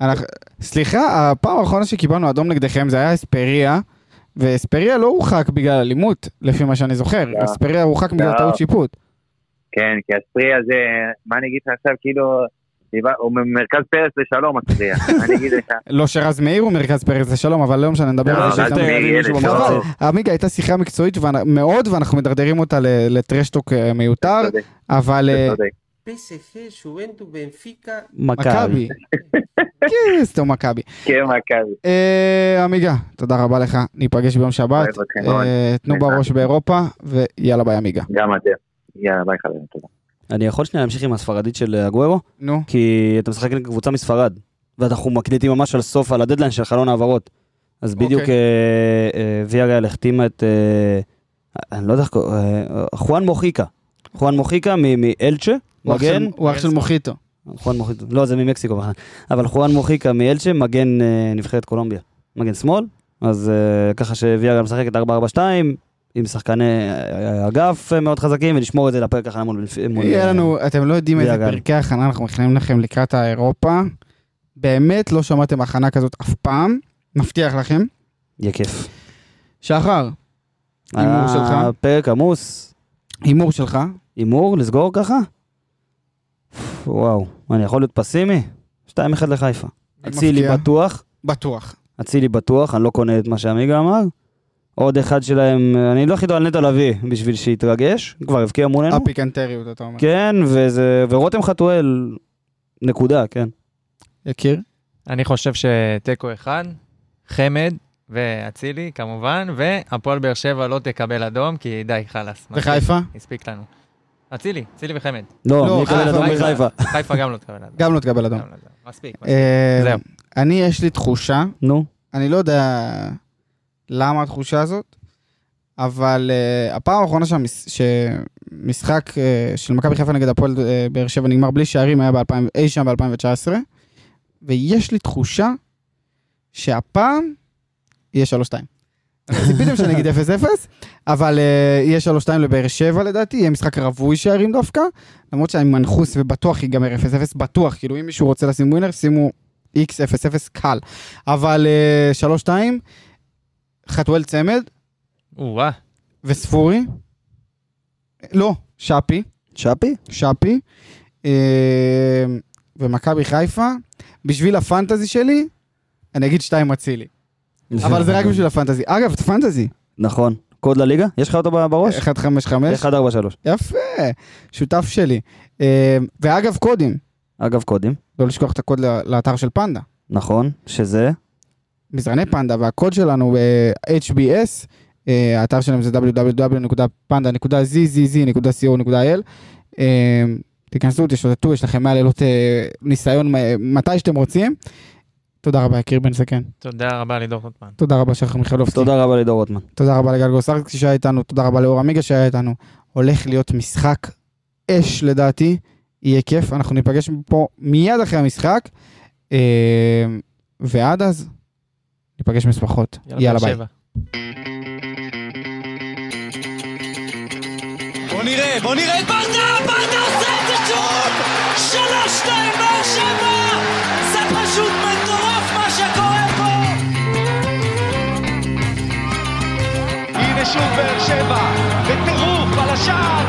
אנחנו... סליחה, הפעם האחרונה שקיבלנו אדום נגדכם זה היה אספריה, ואספריה לא הורחק בגלל אלימות, לפי מה שאני זוכר. לא. אספריה הורחק בגלל לא. טעות שיפוט. כן, כי הספרי הזה, מה אני אגיד לך עכשיו, כאילו, הוא ממרכז פרס לשלום מה *laughs* אני אגיד לך? לא שרז מאיר הוא מרכז פרץ לשלום, אבל לא משנה, נדבר לא, על זה רז שגם... מאיר, יביא מישהו ילד, במחצית. לא. עמיגה הייתה שיחה מקצועית מאוד, ואנחנו מדרדרים אותה לטרשטוק אה, מיותר, אבל... אה, צודק. PSG, Juventus, Benfica. מכבי. *laughs* כן, סתום מכבי. כן, מכבי. אה, עמיגה, תודה רבה לך, ניפגש ביום שבת. תנו. בראש באירופה, ויאללה ביי עמיגה. גם אתם. יאללה, ביי חברים, תודה. אני יכול שנייה להמשיך עם הספרדית של אגוורו? נו, כי אתה משחק נגד קבוצה מספרד, ואנחנו מקליטים ממש על סוף, על הדדליין של חלון העברות. אז בדיוק אוקיי. אה, אה, ויה ריאל החתימה את, אה, אני לא יודע איך קוראים, אה, חואן מוחיקה. חואן מוחיקה מאלצ'ה, מגן, הוא אח של מוחיטו. חואן מוחיקה, לא זה ממקסיקו אבל חואן מוחיקה מאלצ'ה, מגן אה, נבחרת קולומביה, מגן שמאל, אז אה, ככה שוויה ריאל משחקת 4-4-2, עם שחקני אה, אגף אה, מאוד חזקים, ולשמור את זה לפרק האחרון מול... יהיה לנו, אתם לא יודעים איזה. פרקי הכנה אנחנו מכינים לכם לקראת האירופה. באמת לא שמעתם הכנה כזאת אף פעם, מבטיח לכם. יהיה כיף. שחר, הימור שלך? הפרק עמוס, הימור שלך. הימור, לסגור ככה? וואו, אני יכול להיות פסימי? 2-1 לחיפה. אצילי? בטוח, בטוח. אצילי בטוח, אני לא קונה את מה שעמיגה אמר. עוד אחד שלהם, אני לא חידו על נטע לביא בשביל שיתרגש, כבר הבקיע מולנו. הפיקנטריות, אתה אומר. כן, וזה, ורותם חתואל, נקודה, כן. יקיר? אני חושב שתיקו אחד, חמד ואצילי כמובן, והפועל באר שבע לא תקבל אדום, כי די, חלאס. מספיק. וחיפה? הספיק לנו. אצילי, אצילי וחמד. לא, לא, מי יקבל חיפה, אדום חיפה. בחיפה? *laughs* חיפה גם לא תקבל אדום. גם לא תקבל אדום. לא. מספיק. מספיק. אה, זהו. אני, יש לי תחושה, נו, אני לא יודע למה התחושה הזאת, אבל uh, הפעם האחרונה שהמש, שמשחק uh, של מכבי חיפה נגד הפועל uh, באר שבע נגמר בלי שערים היה ב-2000, אי שם ב-2019, ויש לי תחושה שהפעם יהיה 3-2. ציפיתם *laughs* שאני אגיד 0-0, אבל uh, יהיה 3-2 לבאר שבע לדעתי, יהיה משחק רווי שערים דווקא, למרות שאני מנחוס ובטוח ייגמר 0-0, בטוח, כאילו אם מישהו רוצה לשים ווינר, שימו X00 קל. אבל uh, 3-2, חתואל צמד או-אה. וספורי, לא, שפי, שפי? שפי, אה, ומכבי חיפה, בשביל הפנטזי שלי, אני אגיד 2 אצילי. *laughs* אבל זה רק בשביל הפנטזי. אגב, זה פנטזי, נכון. קוד לליגה? יש לך אותו בראש? 155, 143. יפה, שותף שלי. אה, ואגב, קודים, אגב, קודים. לא לשכוח את הקוד לאתר של פנדה. נכון, שזה? מזרני פנדה, והקוד שלנו אה, HBS, אה, האתר שלהם זה www.panda.zzz.co.il. אה, תיכנסו, תשוטטו, יש לכם 100 לילות אה, ניסיון אה, מתי שאתם רוצים. תודה רבה, יקיר בן זקן. תודה רבה לידור רוטמן. תודה רבה, שחר מיכלובסקי. תודה רבה לידור רוטמן. תודה רבה לגל גוסרקי שהיה איתנו, תודה רבה לאור עמיגה שהיה איתנו. הולך להיות משחק אש לדעתי, יהיה כיף, אנחנו ניפגש פה מיד אחרי המשחק. אה, ועד אז, ניפגש בשמחות. יאללה באר ביי. בוא נראה, בוא נראה את ברדה, ברדה עושה את זה שוב! שלוש, שתיים, באר שבע! זה פשוט מטורף מה שקורה פה! הנה שוב באר שבע, בטירוף על השער,